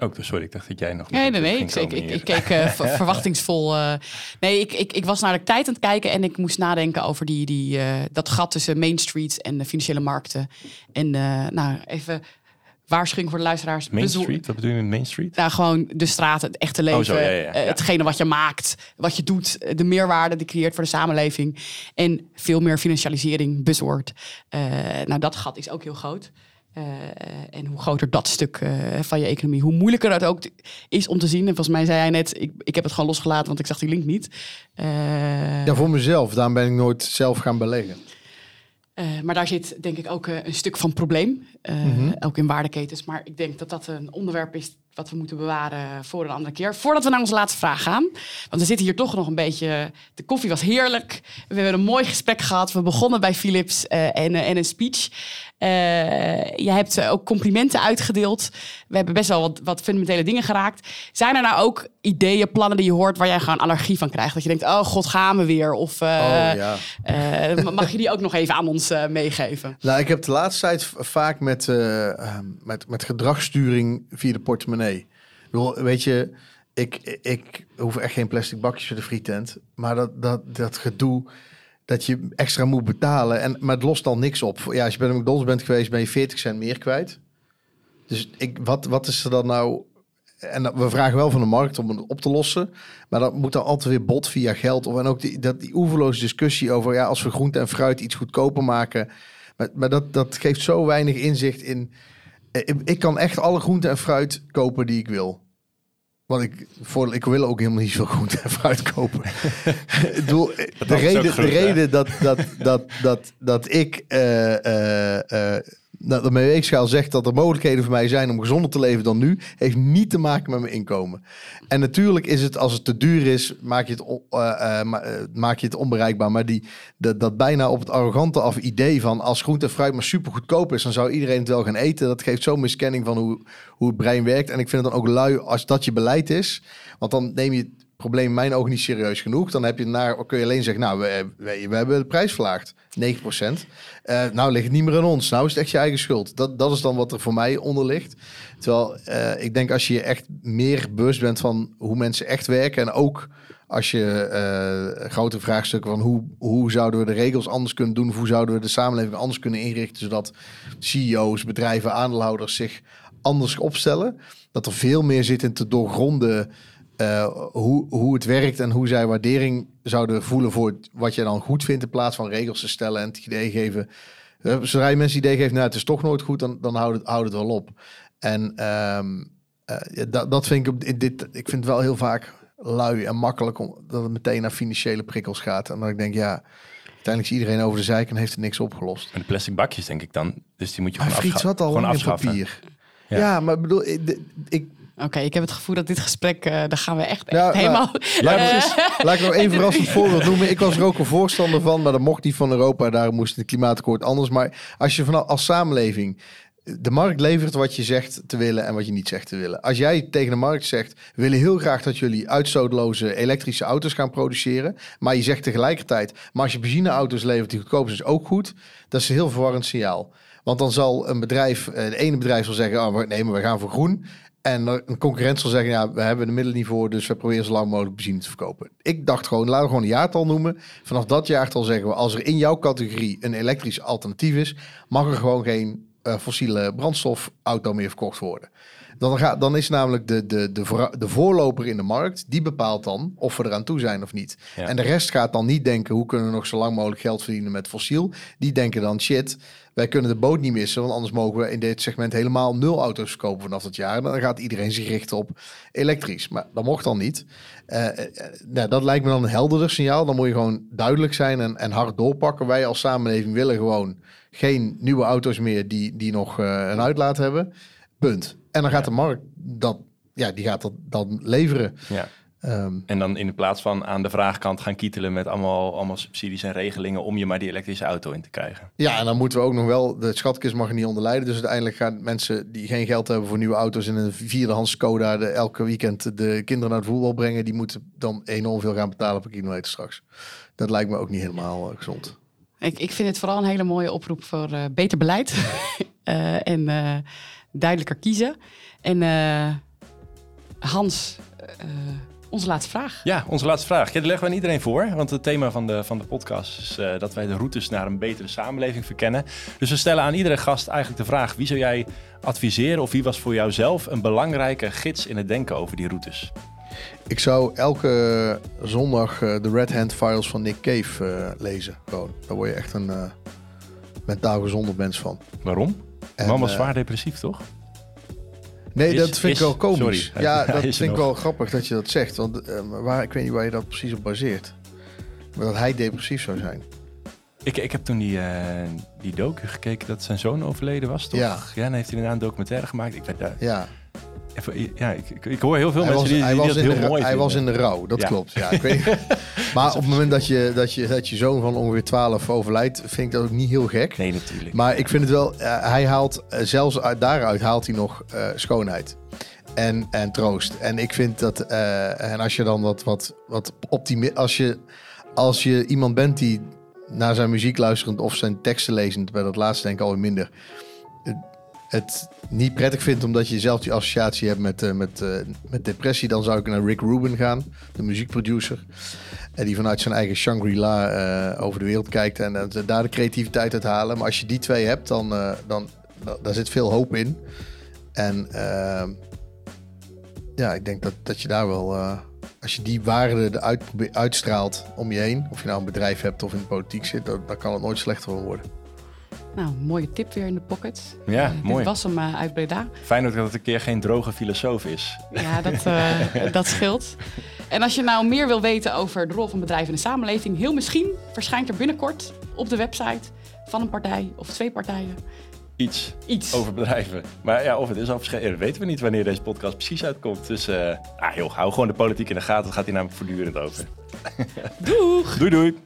[SPEAKER 1] Ook, dus sorry, ik dacht dat jij nog...
[SPEAKER 2] Nee, nee, nee. Ik, ik, keek eh, (laughs) ver- verwachtingsvol. eh. nee, ik, ik, ik was naar de tijd aan het kijken en ik moest nadenken over die, die, eh, dat gat tussen Main Street en de financiële markten. En eh, nou, even waarschuwing voor de luisteraars.
[SPEAKER 1] Main
[SPEAKER 2] Bezo-
[SPEAKER 1] Street? Wat bedoel je met Main Street?
[SPEAKER 2] Nou, gewoon de straat, het echte leven,
[SPEAKER 1] Oh, zo, ja, ja, ja.
[SPEAKER 2] eh, hetgene wat je maakt, wat je doet, eh, de meerwaarde die creëert voor de samenleving. En veel meer financialisering, buzzword. Eh, nou, dat gat is ook heel groot. Eh, en hoe groter dat stuk eh, van je economie, hoe moeilijker het ook is om te zien. En volgens mij zei hij net, ik, ik heb het gewoon losgelaten, want ik zag die link niet. Eh,
[SPEAKER 3] Ja, voor mezelf. Daarom ben ik nooit zelf gaan beleggen.
[SPEAKER 2] Eh, maar daar zit denk ik ook eh, een stuk van probleem. eh, Ook in waardeketens. Maar ik denk dat dat een onderwerp is wat we moeten bewaren voor een andere keer. Voordat we naar onze laatste vraag gaan. Want we zitten hier toch nog een beetje... De koffie was heerlijk. We hebben een mooi gesprek gehad. We begonnen bij Philips en, en een speech. Eh, je hebt eh, ook complimenten uitgedeeld. We hebben best wel wat, wat fundamentele dingen geraakt. Zijn er nou ook ideeën, plannen die je hoort... waar jij gewoon allergie van krijgt? Dat je denkt, oh god, gaan we weer? Of eh,
[SPEAKER 3] Oh, ja.
[SPEAKER 2] mag je die ook nog even aan ons meegeven? (laughs)
[SPEAKER 3] Nou, ik heb de laatste tijd vaak met, eh, ehm, met, met gedragssturing via de portemonnee. Bedoel, weet je, ik, ik hoef echt geen plastic bakjes voor de frietent. Maar dat, dat, dat gedoe dat je extra moet betalen. En, maar het lost dan niks op. Ja, als je bij de McDonald's bent geweest, ben je 40 cent meer kwijt. Dus ik, wat, wat is er dan nou... En we vragen wel van de markt om het op te lossen. Maar dat moet dan altijd weer bot via geld. Of en ook die, dat, die oeverloze discussie over... Ja, als we groente en fruit iets goedkoper maken... Maar, maar dat, dat geeft zo weinig inzicht in. eh, Ik, kan echt alle groenten en fruit kopen die ik wil. Want ik, voor, ik wil ook helemaal niet zo groente en (laughs) fruit kopen. ik bedoel, de reden, de reden dat, dat, dat, dat, dat ik eh, eh, eh, dat de weegschaal zegt dat er mogelijkheden voor mij zijn om gezonder te leven dan nu, heeft niet te maken met mijn inkomen. En natuurlijk is het, als het te duur is, maak je het, eh, eh, eh, maak je het onbereikbaar. Maar die, dat, bijna op het arrogante af idee van als groente en fruit maar super goedkoop is, dan zou iedereen het wel gaan eten. Dat geeft zo'n miskenning van hoe, hoe het brein werkt. En ik vind het dan ook lui als dat je beleid is. Want dan neem je probleem in mijn ogen niet serieus genoeg. Dan heb je naar, kun je alleen zeggen, nou, we, we, hebben de prijs verlaagd. 9%. Eh, nou ligt het niet meer aan ons. Nou is het echt je eigen schuld. Dat, dat is dan wat er voor mij onder ligt. Terwijl eh, ik denk als je je echt meer bewust bent van hoe mensen echt werken. En ook als je eh grote vraagstukken van hoe, hoe zouden we de regels anders kunnen doen. Hoe zouden we de samenleving anders kunnen inrichten. Zodat CEO's, bedrijven, aandeelhouders zich anders opstellen. Dat er veel meer zit in te doorgronden eh, hoe, hoe het werkt en hoe zij waardering zouden voelen voor wat je dan goed vindt in plaats van regels te stellen en het idee geven. Eh, Zodra je mensen het idee geeft, nou het is toch nooit goed, dan, dan houdt het, houdt het wel op. En ehm, eh, dat, dat vind ik op dit. Ik vind het wel heel vaak lui en makkelijk om dat het meteen naar financiële prikkels gaat. En dan ik denk, ja, uiteindelijk is iedereen over de zeik en heeft het niks opgelost.
[SPEAKER 1] En de plastic bakjes, denk ik dan. Dus die moet je
[SPEAKER 3] Maar
[SPEAKER 1] gewoon, afscha-
[SPEAKER 3] zat al
[SPEAKER 1] gewoon afschaffen.
[SPEAKER 3] papier.
[SPEAKER 1] Ja.
[SPEAKER 3] Ja. maar ik bedoel, ik, ik,
[SPEAKER 2] Oké, ik heb het gevoel dat dit gesprek, eh daar gaan we echt, echt
[SPEAKER 3] Ja, nou,
[SPEAKER 2] helemaal...
[SPEAKER 3] Laat
[SPEAKER 2] Eh,
[SPEAKER 3] ik, (laughs) laat ik nog (laughs) één verrassend voorbeeld noemen. Ik was er ook een voorstander van, maar dat mocht niet van Europa. Daar moest het klimaatakkoord anders. Maar als je vanaf als samenleving de markt levert wat je zegt te willen en wat je niet zegt te willen. Als jij tegen de markt zegt, we willen heel graag dat jullie uitstootloze elektrische auto's gaan produceren. Maar je zegt tegelijkertijd, maar als je benzineauto's levert die goedkoop zijn, is ook goed. Dat is een heel verwarrend signaal. Want dan zal een bedrijf, eh, de ene bedrijf zal zeggen, oh, nee, maar we gaan voor groen. En een concurrent zal zeggen, ja, we hebben de middelen niet voor, dus we proberen zo lang mogelijk benzine te verkopen. Ik dacht gewoon, laten we gewoon een jaartal noemen. Vanaf dat jaartal zeggen we, als er in jouw categorie een elektrisch alternatief is, mag er gewoon geen eh, fossiele brandstofauto meer verkocht worden. Dan, gaat, dan is namelijk de, de, de, voor- de voorloper in de markt, die bepaalt dan of we eraan toe zijn of niet.
[SPEAKER 1] Ja.
[SPEAKER 3] En de rest gaat dan niet denken, hoe kunnen we nog zo lang mogelijk geld verdienen met fossiel. Die denken dan, shit, wij kunnen de boot niet missen, want anders mogen we in dit segment helemaal nul auto's verkopen vanaf dat jaar. En dan gaat iedereen zich richten op elektrisch. Maar dat mocht dan niet. Eh, eh, eh, nou, dat lijkt me dan een helderder signaal. Dan moet je gewoon duidelijk zijn en, en hard doorpakken. Wij als samenleving willen gewoon geen nieuwe auto's meer die, die nog een uitlaat hebben. Punt. En dan gaat de markt dat, ja, die gaat dat dan leveren.
[SPEAKER 1] Ja.
[SPEAKER 3] Ehm,
[SPEAKER 1] En dan in plaats van aan de vraagkant gaan kietelen met allemaal, allemaal subsidies en regelingen om je maar die elektrische auto in te krijgen.
[SPEAKER 3] ja, en dan moeten we ook nog wel, de schatkist mag er niet onder lijden. Dus uiteindelijk gaan mensen die geen geld hebben voor nieuwe auto's in een vierdehands Skoda de, elke weekend de kinderen naar het voetbal brengen. Die moeten dan enorm veel gaan betalen per kilometer straks. Dat lijkt me ook niet helemaal eh, gezond.
[SPEAKER 2] Ik, ik vind het vooral een hele mooie oproep voor eh, beter beleid. (laughs) Eh, en eh, duidelijker kiezen. En eh, Hans, eh, onze laatste vraag.
[SPEAKER 1] Ja, onze laatste vraag. Ja, die leggen we aan iedereen voor. Want het thema van de, van de podcast is eh, dat wij de routes naar een betere samenleving verkennen. Dus we stellen aan iedere gast eigenlijk de vraag: wie zou jij adviseren of wie was voor jou zelf een belangrijke gids in het denken over die routes?
[SPEAKER 3] Ik zou elke zondag eh, de Red Hand Files van Nick Cave eh, lezen. Gewoon. Daar word je echt een eh, mentaal gezonder mens van.
[SPEAKER 1] Waarom?
[SPEAKER 3] En,
[SPEAKER 1] man was zwaar depressief, toch?
[SPEAKER 3] Nee,
[SPEAKER 1] Is-
[SPEAKER 3] dat vind
[SPEAKER 1] is-
[SPEAKER 3] ik wel komisch.
[SPEAKER 1] sorry,
[SPEAKER 3] ja, (laughs) dat vind ik wel grappig dat je dat zegt. Want eh, waar, ik weet niet waar je dat precies op baseert. Maar dat hij depressief zou zijn.
[SPEAKER 1] Ik, ik heb toen die, eh, die docu gekeken dat zijn zoon overleden was, toch?
[SPEAKER 3] Ja.
[SPEAKER 1] Ja, en heeft hij daarna een documentaire gemaakt. Ik, daar
[SPEAKER 3] Ja,
[SPEAKER 1] even, ja, ik, ik, hoor heel veel
[SPEAKER 3] hij
[SPEAKER 1] mensen
[SPEAKER 3] was,
[SPEAKER 1] die,
[SPEAKER 3] hij
[SPEAKER 1] die
[SPEAKER 3] was,
[SPEAKER 1] dat
[SPEAKER 3] in,
[SPEAKER 1] heel
[SPEAKER 3] de, ra-
[SPEAKER 1] mooi
[SPEAKER 3] hij was in de rouw, dat
[SPEAKER 1] Ja.
[SPEAKER 3] klopt. Ja, ik weet, (laughs) maar op het moment dat je, dat, je, dat je zoon van ongeveer 12 overlijdt, vind ik dat ook niet heel gek.
[SPEAKER 1] Nee, natuurlijk.
[SPEAKER 3] Maar ik vind het wel, eh, hij haalt, eh, zelfs uit, daaruit haalt hij nog eh, schoonheid. En, en troost. En ik vind dat, en als je dan wat, wat, wat optimi als je, als je iemand bent die naar zijn muziek luisterend of zijn teksten lezend, bij dat laatste denk ik alweer minder, het, niet prettig vindt omdat je zelf die associatie hebt met, eh, met, eh, met depressie, dan zou ik naar Rick Rubin gaan, de muziekproducer. En die vanuit zijn eigen Shangri-La eh, over de wereld kijkt en daar de creativiteit uit halen. Maar als je die twee hebt, dan, dan, daar zit veel hoop in. En ja, ik denk dat, dat je daar wel, als je die waarden eruit probe- uitstraalt om je heen, of je nou een bedrijf hebt of in de politiek zit, dan, kan het nooit slechter worden.
[SPEAKER 2] Nou, mooie tip weer in de pocket.
[SPEAKER 1] Ja,
[SPEAKER 2] Eh,
[SPEAKER 1] mooi.
[SPEAKER 2] Dit was hem eh, uit Breda.
[SPEAKER 1] Fijn dat het een keer geen droge filosoof is.
[SPEAKER 2] Ja, dat, eh, (laughs) dat scheelt. En als je nou meer wil weten over de rol van bedrijven in de samenleving, heel misschien verschijnt er binnenkort op de website van een partij of twee partijen
[SPEAKER 1] Iets
[SPEAKER 2] iets.
[SPEAKER 1] over bedrijven. Maar ja, of het is al verschenen, dat weten we niet wanneer deze podcast precies uitkomt. Dus ah, joh, hou gewoon de politiek in de gaten. Dat gaat hier namelijk voortdurend over.
[SPEAKER 2] Doeg! (laughs)
[SPEAKER 1] Doei doei!